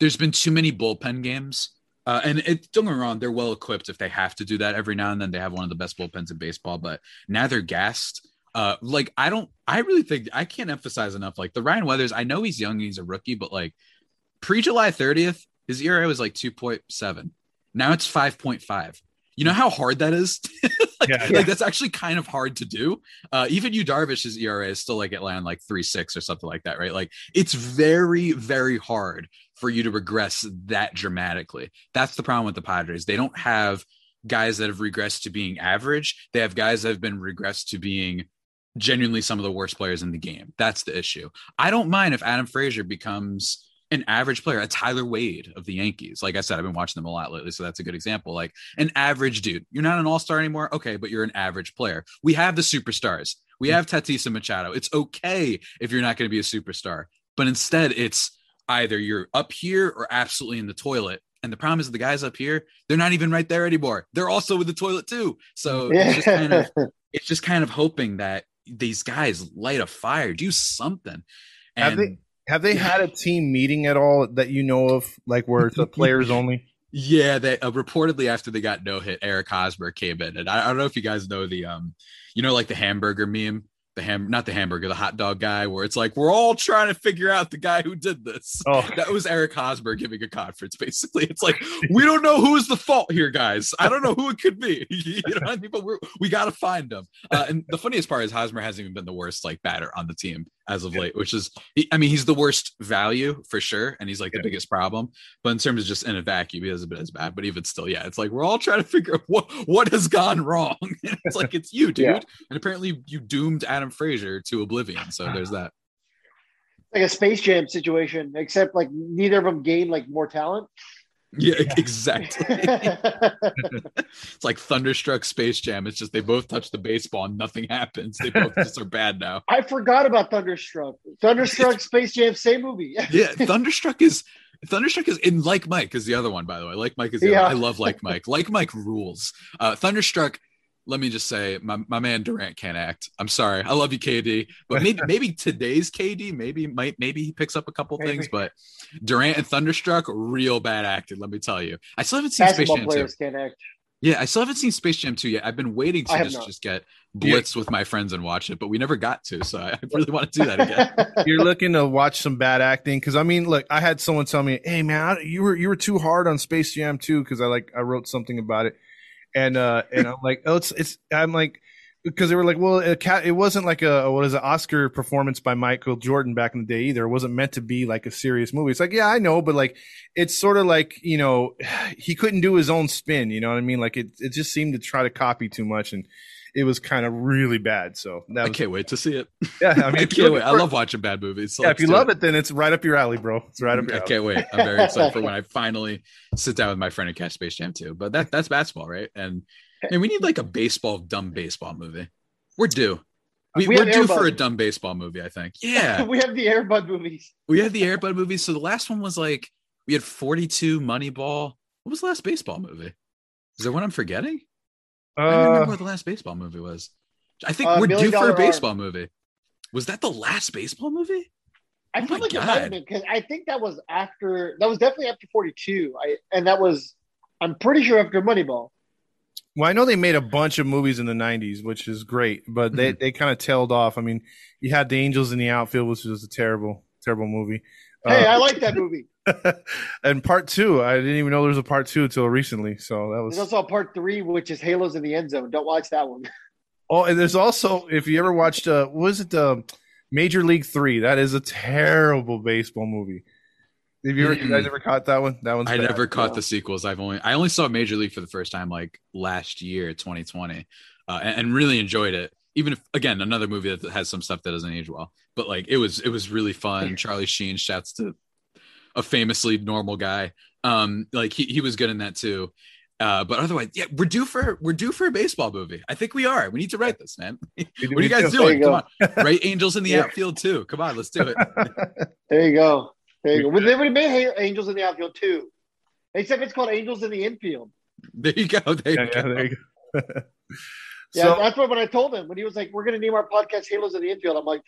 there's been too many bullpen games. Uh, and it, don't get me wrong, they're well equipped if they have to do that every now and then. They have one of the best bullpens in baseball, but now they're gassed. Uh, like I don't, I really think I can't emphasize enough. Like the Ryan Weathers, I know he's young, he's a rookie, but like pre July 30th, his ERA was like 2.7. Now it's 5.5. You know how hard that is? *laughs* like, yeah, yeah. like, that's actually kind of hard to do. Uh, even Yu Darvish's ERA is still like at land like three six or something like that, right? Like it's very very hard for you to regress that dramatically. That's the problem with the Padres. They don't have guys that have regressed to being average. They have guys that have been regressed to being genuinely some of the worst players in the game. That's the issue. I don't mind if Adam Frazier becomes an average player, a Tyler Wade of the Yankees. Like I said, I've been watching them a lot lately, so that's a good example. Like an average dude. You're not an all star anymore. Okay, but you're an average player. We have the superstars. We hmm. have Tatis and Machado. It's okay if you're not going to be a superstar, but instead, it's either you're up here or absolutely in the toilet. And the problem is the guys up here, they're not even right there anymore. They're also in the toilet too. So yeah. it's just kind of *laughs* it's just kind of hoping that these guys light a fire, do something. And have they have they had a *laughs* team meeting at all that you know of, like where it's a players only? Yeah, they uh, reportedly after they got no hit, Eric Hosmer came in, and I, I, don't know if you guys know the um, you know, like the hamburger meme the ham not the hamburger the hot dog guy where it's like we're all trying to figure out the guy who did this. Oh. that was eric hosmer giving a conference basically. It's like we don't know who's the fault here guys. I don't know who it could be. *laughs* You know what i mean? But we're, we got to find them uh, and the funniest part is hosmer hasn't even been the worst like batter on the team as of late which is i mean he's the worst value for sure and he's like the biggest problem but in terms of just in a vacuum he hasn't been as bad but even still yeah it's like we're all trying to *laughs* figure out what what has gone wrong *laughs* it's like it's you dude yeah. and apparently you doomed adam Frazier to oblivion. So there's that. Like a Space Jam situation, except like neither of them gain like more talent. Yeah, *laughs* exactly. it's like Thunderstruck Space Jam. It's just they both touch the baseball and nothing happens. They both just are bad now. *laughs* I forgot about Thunderstruck. Thunderstruck Space Jam, same movie. *laughs* yeah, Thunderstruck is Thunderstruck is in Like Mike is the other one, by the way. Like Mike is the yeah. I love Like Mike. Like Mike rules. Uh, Thunderstruck let me just say, my, my man Durant can't act. I'm sorry. I love you, KD. But maybe *laughs* maybe today's KD, maybe might maybe he picks up a couple maybe. things, but Durant and Thunderstruck, real bad acting, let me tell you. I still haven't seen Basketball Space Jam 2. Can't act. Yeah, I still haven't seen Space Jam 2 yet. I've been waiting to just, just get blitz with my friends and watch it, but we never got to. So I really want to do that again. *laughs* You're looking to watch some bad acting because I mean, look, I had someone tell me, "Hey, man, you were you were too hard on Space Jam 2 because I like I wrote something about it." And uh and I'm like, oh, it's it's I'm like because they were like, well, it, it wasn't like a what is an Oscar performance by Michael Jordan back in the day either. It wasn't meant to be like a serious movie. It's like, yeah, I know, but like, it's sort of like you know, *sighs* he couldn't do his own spin. You know what I mean? Like it, it just seemed to try to copy too much, and it was kind of really bad. So that I can't wait to see it. *laughs* Yeah, I mean, *laughs* I can't wait. For, I love watching bad movies. So yeah, if you love it. it. then it's right up your alley, bro. It's right up your. I alley. can't wait. I'm very excited for when I *laughs* finally sit down with my friend and catch Space Jam 2. But that that's basketball, right? And and we need like a baseball dumb baseball movie. We're due. We, we are due for a dumb baseball movie, I think. Yeah. we have the Airbud movies. we have the Airbud movies. So the last one was like we had 42 Moneyball. What was the last baseball movie? Is there one I'm forgetting? Uh, I don't remember what the last baseball movie was. I think uh, we're due for a baseball arm. movie. Was that the last baseball movie? I oh feel like God. it might have been because I think that was after that was definitely after 42. I and that was I'm pretty sure after Moneyball. Well, I know they made a bunch of movies in the '90s, which is great, but they, mm-hmm. they kind of tailed off. I mean, you had the Angels in the Outfield, which was a terrible, terrible movie. Hey, uh, I like that movie. *laughs* and part two, I didn't even know there was a part two until recently. So that was. There's also part three, which is Halos in the End Zone. Don't watch that one. *laughs* Oh, and there's also if you ever watched, uh, was it the Major League Three. That is a terrible baseball movie. Have you, ever, you guys ever caught that one? That one's I bad. never caught Yeah. the sequels. I've only I only saw Major League for the first time like last year, 2020, uh, and, and really enjoyed it. Even if again another movie that has some stuff that doesn't age well, but like it was it was really fun. Charlie Sheen shouts to a famously normal guy. Um, like he he was good in that too. Uh, but otherwise, yeah, we're due for we're due for a baseball movie. I think we are. We need to write this, man. what are you guys doing? you Come on, write Angels in the *laughs* Yeah. outfield too. Come on, let's do it. *laughs* There you go. There you go. Well, they would have made Ha- Angels in the outfield too, except it's called Angels in the infield. There you go. There you Yeah, yeah, go. there you go. *laughs* Yeah, so, that's what when I told him when he was like, "We're going to name our podcast Halos in the infield." I'm like,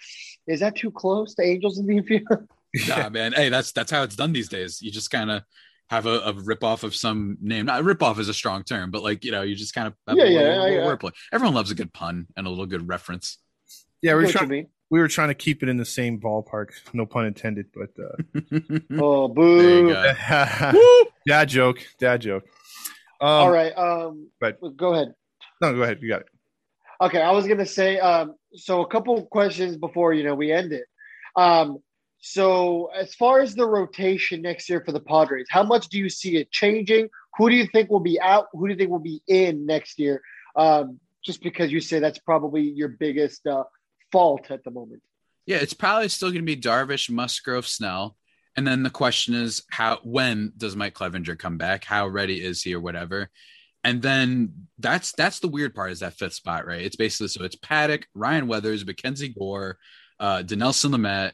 "Is that too close to Angels in the infield?" *laughs* nah, man. Hey, that's that's how it's done these days. You just kind of have a, a rip off of some name. Not rip off is a strong term, but like you know, you just kind of have Yeah, a little, yeah, little I- I- Everyone loves a good pun and a little good reference. yeah, we know were, trying, we were trying to keep it in the same ballpark. No pun intended, but uh... *laughs* Oh, there boo! you go. *laughs* Woo! dad joke, dad joke. Um, All right. Um, but- go ahead. No, go ahead. You got it. Okay, I was gonna say. Um, so a couple questions before you know we end it. Um, so as far as the rotation next year for the Padres, how much do you see it changing? Who do you think will be out? Who do you think will be in next year? Um, just because you say that's probably your biggest uh, fault at the moment. Yeah, it's probably still going to be Darvish, Musgrove, Snell, and then the question is how when does Mike Clevinger come back? How ready is he or whatever? And then that's that's the weird part is that fifth spot, right? It's basically so it's Paddack, Ryan Weathers, Mackenzie Gore, uh, Dinelson Lamet,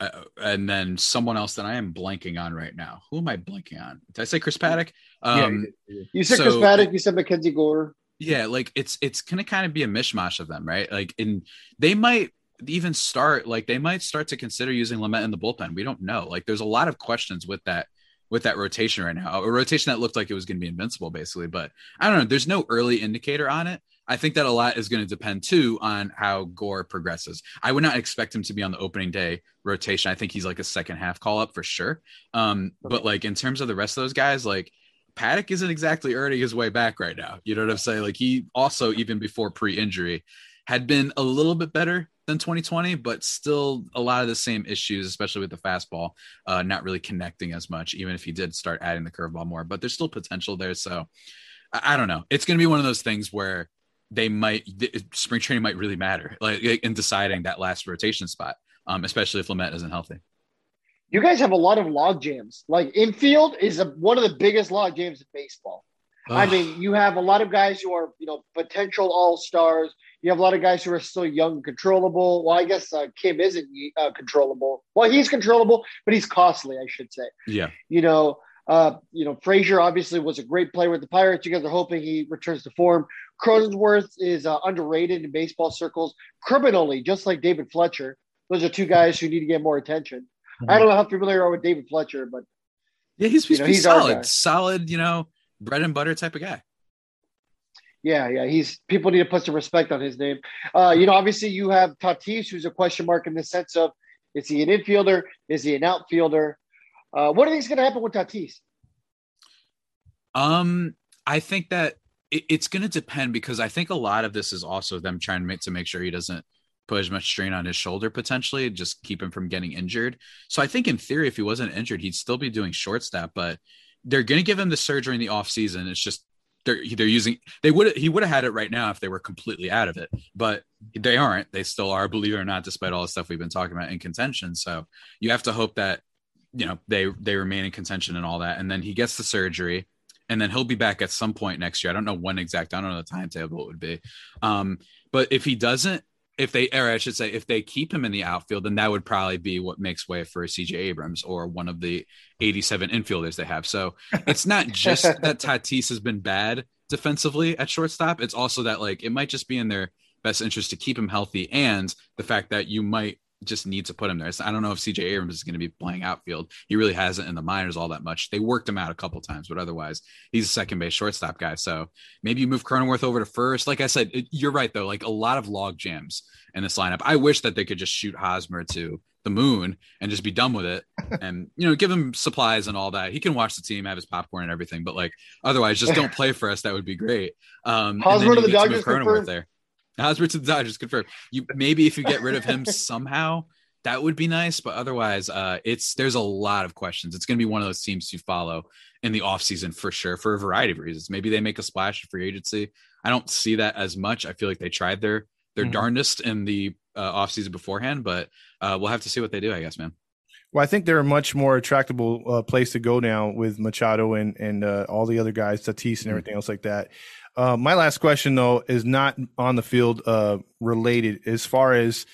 uh, and then someone else that I am blanking on right now. Who am I blanking on? Did I say Chris Paddack? Um, yeah, You said So- Chris Paddack. You said Mackenzie Gore. yeah like it's it's gonna kind of be a mishmash of them right like and they might even start like they might start to consider using Lamet in the bullpen we don't know like there's a lot of questions with that with that rotation right now a rotation that looked like it was going to be invincible basically but i don't know there's no early indicator on it i think that a lot is going to depend too on how gore progresses i would not expect him to be on the opening day rotation i think he's like a second half call up for sure um but like in terms of the rest of those guys like Paddack isn't exactly earning his way back right now. You know what I'm saying? Like he also, even before pre-injury, had been a little bit better than 2020, but still a lot of the same issues, especially with the fastball, uh, not really connecting as much, even if he did start adding the curveball more. But there's still potential there. So I, I don't know. It's going to be one of those things where they might th- spring training might really matter, like in deciding that last rotation spot, um, especially if Lamet isn't healthy. You guys have a lot of log jams. Like infield is a, one of the biggest log jams in baseball. I mean, you have a lot of guys who are, you know, potential all stars. You have a lot of guys who are still young, and controllable. Well, I guess uh, Kim isn't uh, controllable. Well, he's controllable, but he's costly, I should say. yeah. You know, uh, you know, Frazier obviously was a great player with the Pirates. You guys are hoping he returns to form. Cronenworth is uh, underrated in baseball circles, criminally, just like David Fletcher. Those are two guys who need to get more attention. I don't know how familiar you are with David Fletcher, but Yeah, he's, he's, know, he's he's our guy. solid, solid, you know, bread and butter type of guy. Yeah, yeah, he's people need to put some respect on his name. Uh, you know, obviously you have Tatis, who's a question mark in the sense of is he an infielder? Is he an outfielder? Uh, what do you think is going to happen with Tatis? Um, I think that it, it's going to depend because I think a lot of this is also them trying to make to make sure he doesn't put as much strain on his shoulder potentially, just keep him from getting injured. So I think in theory, if he wasn't injured, he'd still be doing shortstop. But they're going to give him the surgery in the off season. It's just they're they're using they would he would have had it right now if they were completely out of it, but they aren't. They still are, believe it or not, despite all the stuff we've been talking about in contention. So you have to hope that you know they they remain in contention and all that, and then he gets the surgery and then he'll be back at some point next year. I don't know when exact. I don't know the timetable it would be. Um, but if he doesn't, if they, or I should say, if they keep him in the outfield, then that would probably be what makes way for CJ Abrams or one of the 87 infielders they have. So *laughs* it's not just that Tatis has been bad defensively at shortstop. It's also that like it might just be in their best interest to keep him healthy and the fact that you might just need to put him there. So I don't know if CJ Abrams is going to be playing outfield. He really hasn't in the minors all that much. They worked him out a couple times, but otherwise he's a second base shortstop guy. So maybe you move Cronenworth over to first. Like I said, it, you're right though. Like a lot of log jams in this lineup. I wish that they could just shoot Hosmer to the moon and just be done with it, *laughs* and you know give him supplies and all that. He can watch the team, have his popcorn and everything. But like otherwise, just don't *laughs* play for us. That would be great. Um, Hosmer to the get to move Dodgers confirmed. there. Hosmer to the Dodgers, confirmed. You maybe if you get rid of him *laughs* somehow, that would be nice. But otherwise, uh, it's there's a lot of questions. It's going to be one of those teams you follow in the offseason for sure, for a variety of reasons. Maybe they make a splash in free agency. I don't see that as much. I feel like they tried their their mm-hmm. darndest in the uh, offseason beforehand, but uh, we'll have to see what they do, I guess, man. Well, I think they're a much more attractable uh, place to go now with Machado and and uh, all the other guys, Tatis and mm-hmm. everything else like that. Uh, my last question though is not on the field uh, related. As far as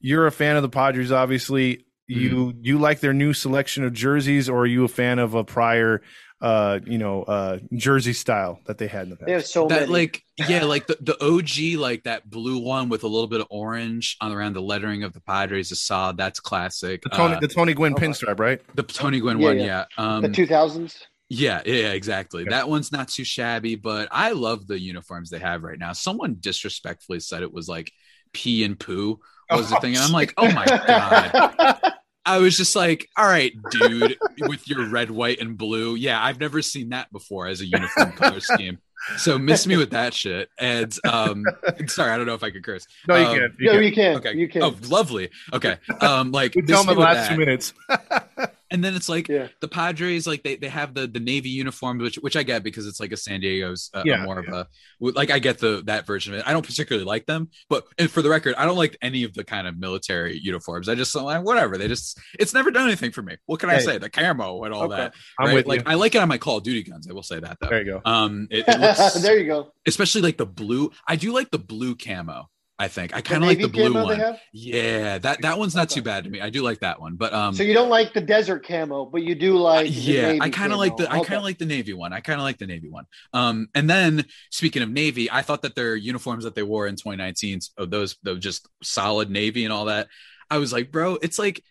you're a fan of the Padres, obviously you mm-hmm. you like their new selection of jerseys, or are you a fan of a prior uh you know uh jersey style that they had in the past. They have so that many. like yeah like the, the OG like that blue one with a little bit of orange on around the lettering of the Padres is solid. That's classic. The Tony uh, the Tony Gwynn okay. pinstripe, right? The Tony Gwynn yeah, one, yeah. yeah. Um, the two thousands. Yeah, yeah, exactly. That one's not too shabby, but I love the uniforms they have right now. Someone disrespectfully said it was like pee and poo was oh, the thing, and I'm like, oh my god. I was just like, all right, dude, with your red, white, and blue. Yeah, I've never seen that before as a uniform color scheme. So miss me with that shit. And um *laughs* sorry, I don't know if I could curse. No, you um, can. You no, can. you can. Okay. You can. Oh, lovely. Okay. Um like we tell them the last two minutes. *laughs* and then it's like yeah. the Padres, like they, they have the the navy uniform, which which I get because it's like a San Diego's uh, yeah, more yeah. of a like I get the that version of it. I don't particularly like them, but and for the record, I don't like any of the kind of military uniforms. I just like whatever. They just it's never done anything for me. What can hey. I say? The camo and all okay. that. I'm with like you. I like it on my Call of Duty guns. I will say that though. There you go. Um, it, it *laughs* looks, there you go. Especially like the blue. I do like the blue camo. I think I kind of like the blue one. Yeah, that that one's not too bad to me. I do like that one, but um. So you don't like the desert camo, but you do like. Uh, yeah, I kind of like the. I kind of like the navy one. I kind of like the navy one. Um, and then speaking of navy, I thought that their uniforms that they wore in 2019, oh, those those just solid navy and all that. I was like, bro, it's like.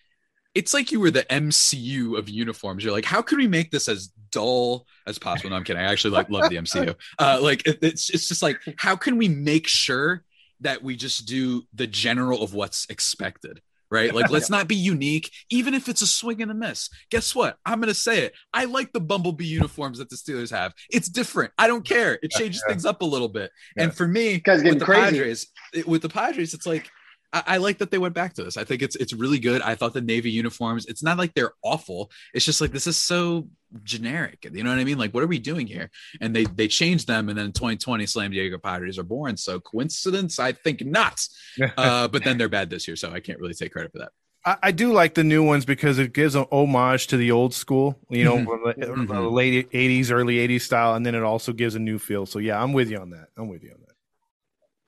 It's like you were the MCU of uniforms. You're like, how can we make this as dull as possible? No, I'm kidding. I actually like love the MCU. *laughs* Uh, like it, it's it's just like, how can we make sure that we just do the general of what's expected right? Like, *laughs* let's not be unique, even if it's a swing and a miss. Guess what? I'm going to say it. I like the Bumblebee uniforms that the Steelers have. It's different. I don't care. It changes yeah. things up a little bit. Yeah. And for me, with the crazy. Padres, with the Padres, it's like I, I, like that they went back to this. I think it's it's really good. I thought the navy uniforms. It's not like they're awful. It's just like this is so generic. You know what I mean? Like, what are we doing here? And they they changed them, and then 2020 Slam Diego Padres are born. So coincidence? I think not. *laughs* uh, but then they're bad this year, so I can't really take credit for that. I, I do like the new ones because it gives an homage to the old school, you know, mm-hmm. mm-hmm. late 80s, early 80s style, and then it also gives a new feel. So yeah, I'm with you on that. I'm with you on that.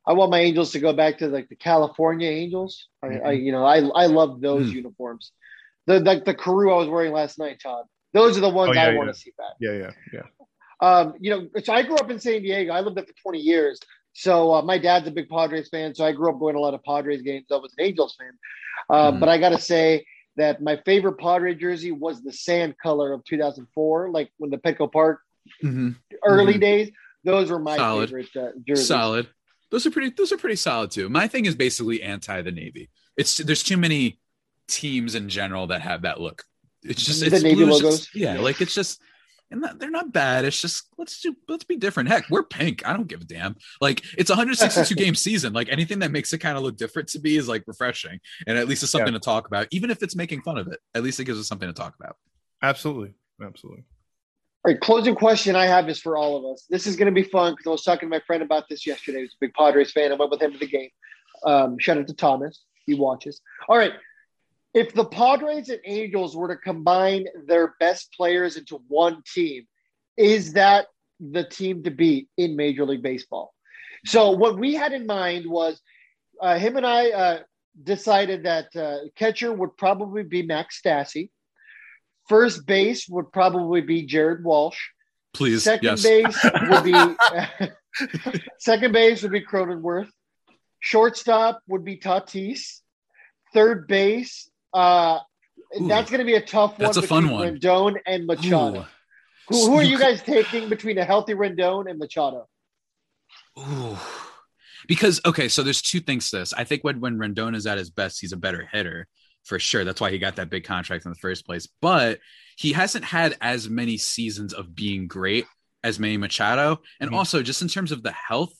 I want my Angels to go back to like the California Angels. Mm-hmm. I, I, you know, I I love those mm. uniforms. The like the, the Carew I was wearing last night, Todd. Those are the ones oh, yeah, I yeah. want to see back. Yeah, yeah, yeah. Um, you know, so I grew up in San Diego. I lived there for 20 years. So uh, my dad's a big Padres fan. So I grew up going to a lot of Padres games. I was an Angels fan. Uh, mm. But I got to say that my favorite Padre jersey was the sand color of 2004, like when the Petco Park mm-hmm. early mm-hmm. days. Those were my Solid. favorite uh, jerseys. Solid those are pretty those are pretty solid too. My thing is basically anti the Navy. It's there's too many teams in general that have that look. It's just it's the Navy logos. Just, yeah, like it's just and they're not bad. It's just let's do let's be different. Heck, we're pink. I don't give a damn. Like it's 162 *laughs* game season. Like anything that makes it kind of look different to me is like refreshing, and at least it's something yeah. to talk about. Even if it's making fun of it, at least it gives us something to talk about. Absolutely, absolutely. All right, closing question I have is for all of us. This is going to be fun because I was talking to my friend about this yesterday. He's a big Padres fan. I went with him to the game. Um, shout out to Thomas. He watches. All right. If the Padres and Angels were to combine their best players into one team, is that the team to beat in Major League Baseball? So, what we had in mind was uh, him and I uh, decided that uh, catcher would probably be Max Stassi. First base would probably be Jared Walsh. Please. Second yes. base would be *laughs* second base would be Cronenworth. Shortstop would be Tatis. Third base, uh, Ooh, that's going to be a tough one. That's a fun one. Rendon and Machado. Who, who, are you guys taking between a healthy Rendon and Machado? Ooh. Because okay, so there's two things to this. I think when when Rendon is at his best, he's a better hitter for sure. That's why he got that big contract in the first place. But he hasn't had as many seasons of being great as Manny Machado. And mm-hmm. also, just in terms of the health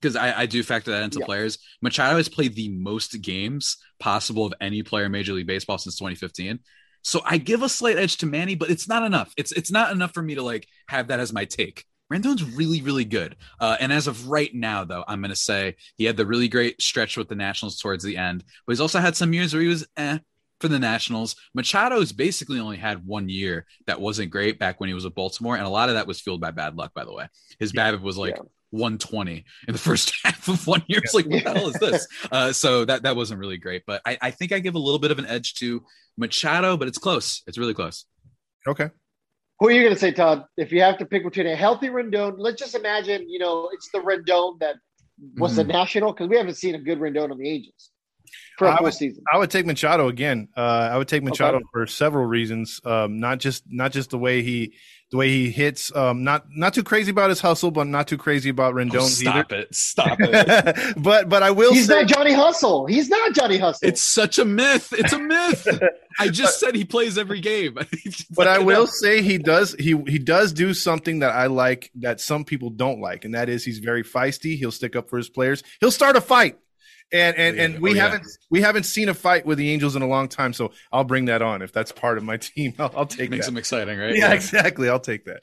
because I, I, do factor that into Yeah. players. Machado has played the most games possible of any player in Major League Baseball since 2015. So I give a slight edge to Manny, but it's not enough. It's it's not enough for me to like have that as my take. Rendon's really, really good. Uh, and as of right now, though, I'm going to say he had the really great stretch with the Nationals towards the end, but he's also had some years where he was eh for the Nationals. Machado's basically only had one year that wasn't great back when he was with Baltimore, and a lot of that was fueled by bad luck. By the way, his BABIP was like Yeah. 120 in the first *laughs* half of one year. It's like, what the hell is this? *laughs* Uh, so that that wasn't really great. But I, I think I give a little bit of an edge to Machado, but it's close. It's really close. Okay. Who are you going to say, Todd? If you have to pick between a healthy Rendon, let's just imagine, you know, it's the Rendon that was the Mhm. national because we haven't seen a good Rendon on the Angels for a I would- season. I would take Machado again. Uh, I would take Machado Okay. for several reasons. Um, not just not just the way he the way he hits. Um, not not too crazy about his hustle, but not too crazy about Rendon Oh, stop it! Stop *laughs* it! but but I will He's say not Johnny Hustle. He's not Johnny Hustle. It's such a myth. It's a myth. *laughs* I just said he plays every game. *laughs* but I will say he does he he does do something that I like that some people don't like, and that is he's very feisty. He'll stick up for his players. He'll start a fight. And and and we Oh, yeah. haven't we haven't seen a fight with the Angels in a long time, so I'll bring that on if that's part of my *laughs* team. I'll, I'll take makes that. him exciting, right? Yeah, exactly. I'll take that.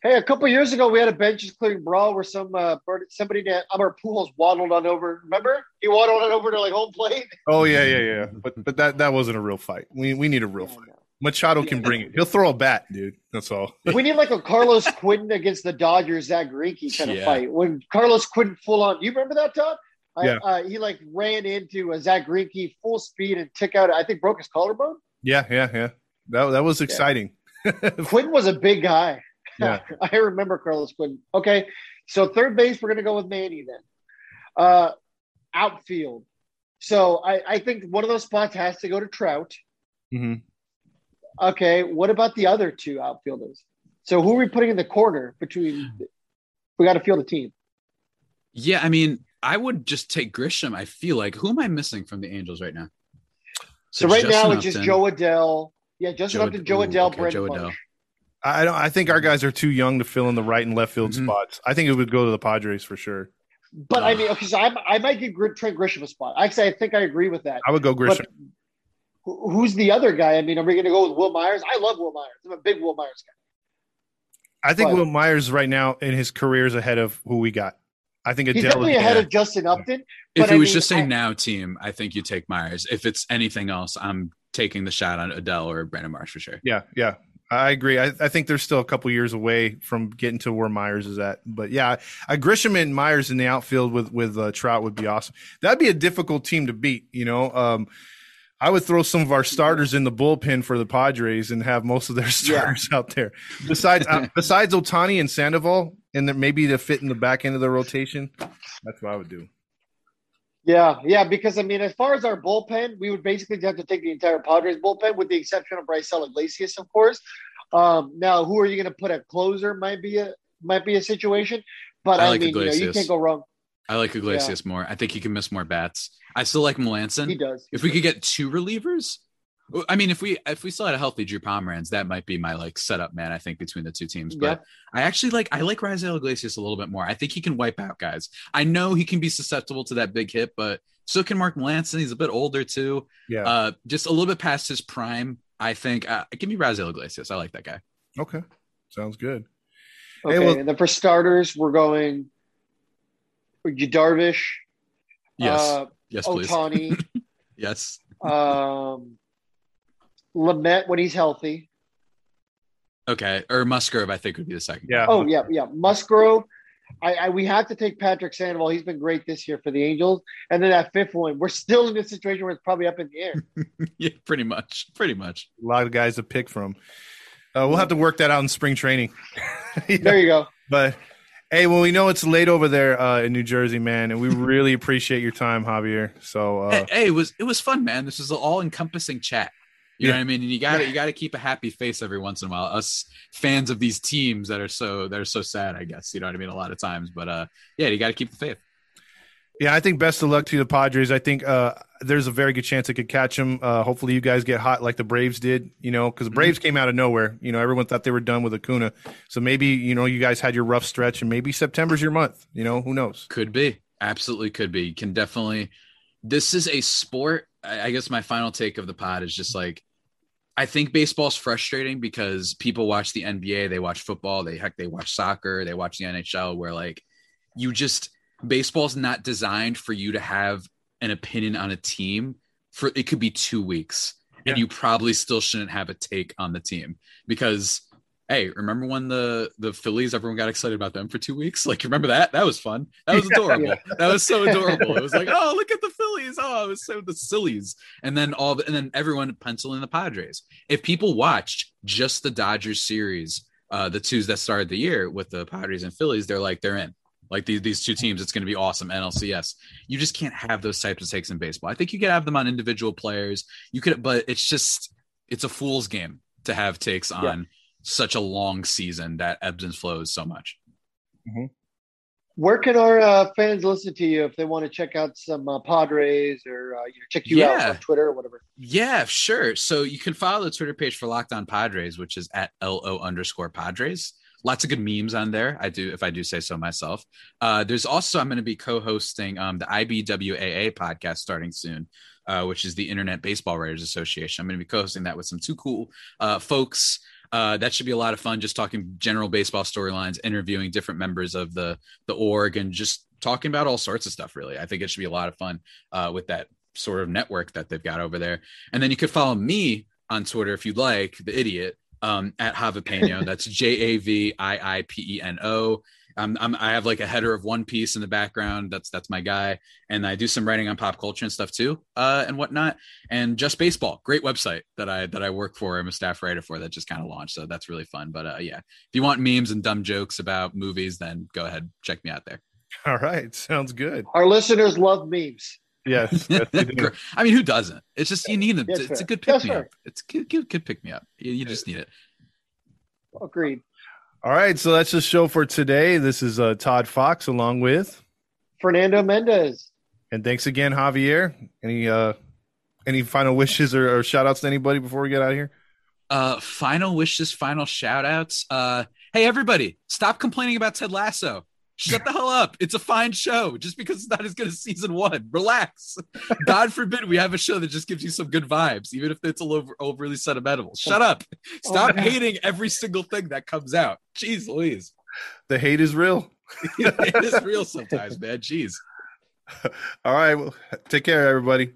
Hey, a couple years ago, we had a benches clearing brawl where some uh, somebody named Amar Pujols waddled on over. Remember, he waddled on over to like home plate. Oh yeah, yeah, yeah. But but that that wasn't a real fight. We we need a real Yeah, fight. Machado can bring it. He'll throw a bat, dude. That's all. *laughs* We need like a Carlos Quentin against the Dodgers, Zack Greinke kind of Yeah. fight. When Carlos Quentin full on, you remember that, Todd? I- Yeah. uh, he like ran into a Zack Greinke full speed and took out. I think broke his collarbone. Yeah, yeah, yeah. That that was exciting. *laughs* Quentin was a big guy. *laughs* Yeah. I remember Carlos Quentin. Okay, so third base, we're gonna go with Manny then. Uh, outfield. So I, I think one of those spots has to go to Trout. hmm Okay, what about the other two outfielders? So who are we putting in the corner between? We got to field a team. Yeah, I mean, I would just take Grisham. I feel like who am I missing from the Angels right now? So, right now Justin it's just Jo Adell. Yeah, Justin Joe Upton, Ad- Joe ooh, Adell, okay, Brent Joe Marsh. Adell. I don't. I think our guys are too young to fill in the right and left field Mhm. spots. I think it would go to the Padres for sure. But I mean, okay, so I, I might give Gr- Trent Grisham a spot. Actually, I think I agree with that. I would go Grisham. But who's the other guy? I mean, are we going to go with Wil Myers? I love Wil Myers. I'm a big Wil Myers guy. I think but- Wil Myers right now in his career is ahead of who we got. I think He's Adell. definitely is- ahead yeah. of Justin Upton. If But it I was mean, just a I- now team, I think you take Myers. If it's anything else, I'm taking the shot on Adell or Brandon Marsh for sure. Yeah, yeah. I agree. I, I think they're still a couple years away from getting to where Myers is at. But yeah, I Grisham and Myers in the outfield with with uh, Trout would be awesome. That'd be a difficult team to beat. You know, um, I would throw some of our starters in the bullpen for the Padres and have most of their *laughs* starters out there. Besides uh, besides Ohtani and Sandoval, and then maybe to fit in the back end of the rotation. That's what I would do. Yeah, yeah, because I mean, as far as our bullpen, we would basically have to take the entire Padres bullpen, with the exception of Raisel Iglesias, of course. Um, now, who are you going to put a closer? Might be a might be a situation, but I I, like mean, you, know, you Iglesias. can't go wrong. I like Iglesias more. I think he can miss more bats. I still like Melancon. He does. If we could get two relievers, I mean, if we if we still had a healthy Drew Pomeranz, that might be my like setup man. I think between the two teams, but I actually like I like Raisel Iglesias a little bit more. I think he can wipe out guys. I know he can be susceptible to that big hit, but so can Mark Melancon. He's a bit older too, Yeah. uh, just a little bit past his prime. I think. Uh, give me Raisel Iglesias. I like that guy. okay. Sounds good. Okay, Hey, well- and then for starters, we're going Yu Darvish, Yes, uh, yes, please. Ohtani, *laughs* Yes. um, Lamet when he's healthy. Okay, or Musgrove. I think would be the second. Yeah. Oh yeah, yeah. Musgrove. I, I we have to take Patrick Sandoval. He's been great this year for the Angels. And then that fifth one, we're still in this situation where it's probably up in the air. *laughs* yeah, pretty much, pretty much. A lot of guys to pick from. Uh, we'll have to work that out in spring training. *laughs* Yeah. There you go. But hey, well, we know it's late over there uh, in New Jersey, man, and we really appreciate your time, Javier. So uh, hey, hey, it was it was fun, man. This is an all encompassing chat. You know what I mean? And you got to you got to keep a happy face every once in a while. Us fans of these teams that are so that are so sad, I guess. You know what I mean? A lot of times, but uh, yeah, you got to keep the faith. yeah, I think best of luck to the Padres. I think uh, there's a very good chance it could catch them. Uh, hopefully, you guys get hot like the Braves did. You know, because the Braves came out of nowhere. You know, everyone thought they were done with Acuna. So maybe you know you guys had your rough stretch, and maybe September's your month. You know, who knows? Could be, Absolutely could be. Can definitely. This is a sport. I guess my final take of the pod is just like I think baseball's frustrating because people watch the NBA, they watch football, they heck they watch soccer, they watch the NHL where like you just baseball's not designed for you to have an opinion on a team for it could be 2 weeks yeah. and you probably still shouldn't have a take on the team because hey, remember when the the Phillies everyone got excited about them for two weeks? Like, remember that? That was fun. That was *laughs* adorable. Yeah. That was so adorable. It was like, oh, look at the Phillies. Oh, it was so the sillies. And then all the, and then everyone pencil in the Padres. If people watched just the Dodgers series, uh, the twos that started the year with the Padres and Phillies, they're like they're in. Like these these two teams, it's going to be awesome. NLCS. You just can't have those types of takes in baseball. I think you could have them on individual players. You could, but it's just it's a fool's game to have takes on. Yeah such a long season that ebbs and flows so much. Mm-hmm. Where can our uh, fans listen to you if they want to check out some uh, Padres or uh, you know, check you yeah. out on Twitter or whatever? Yeah, sure. So you can follow the Twitter page for Locked On Padres, which is at lo underscore Padres. Lots of good memes on there. I do, if I do say so myself. Uh, there's also I'm going to be co-hosting um, the IBWAA podcast starting soon, uh, which is the Internet Baseball Writers Association. I'm going to be co-hosting that with some two cool uh, folks. Uh, that should be a lot of fun. Just talking general baseball storylines, interviewing different members of the the org, and just talking about all sorts of stuff. Really, I think it should be a lot of fun uh, with that sort of network that they've got over there. And then you could follow me on Twitter if you'd like, the idiot um, at Javipeno. That's J A V I I P E N O. I'm, I'm, i have like a header of One Piece in the background. That's that's my guy, and I do some writing on pop culture and stuff too, uh, and whatnot. And just baseball, great website that I that I work for. I'm a staff writer for that just kind of launched, so that's really fun. But uh, yeah, if you want memes and dumb jokes about movies, then go ahead check me out there. All right, sounds good. Our listeners love memes. Yes, *laughs* I mean, who doesn't? It's just you need it. Yes, it's, a good pick me up. It's a good, good pick me up. You, you just need it. Agreed. All right, so that's the show for today. This is uh, Todd Fox along with Fernando Mendez. And thanks again, Javier. Any uh any final wishes or, or shout outs to anybody before we get out of here? Uh final wishes, final shout outs. Uh hey everybody, stop complaining about Ted Lasso. Shut the hell up. It's a fine show. Just because it's not as good as season one. Relax. God forbid we have a show that just gives you some good vibes, even if it's a little overly sentimental. Shut up. Stop oh, hating every single thing that comes out. Jeez Louise. The hate is real. *laughs* it is real sometimes, man. Jeez. *laughs* All right. Well, take care, everybody.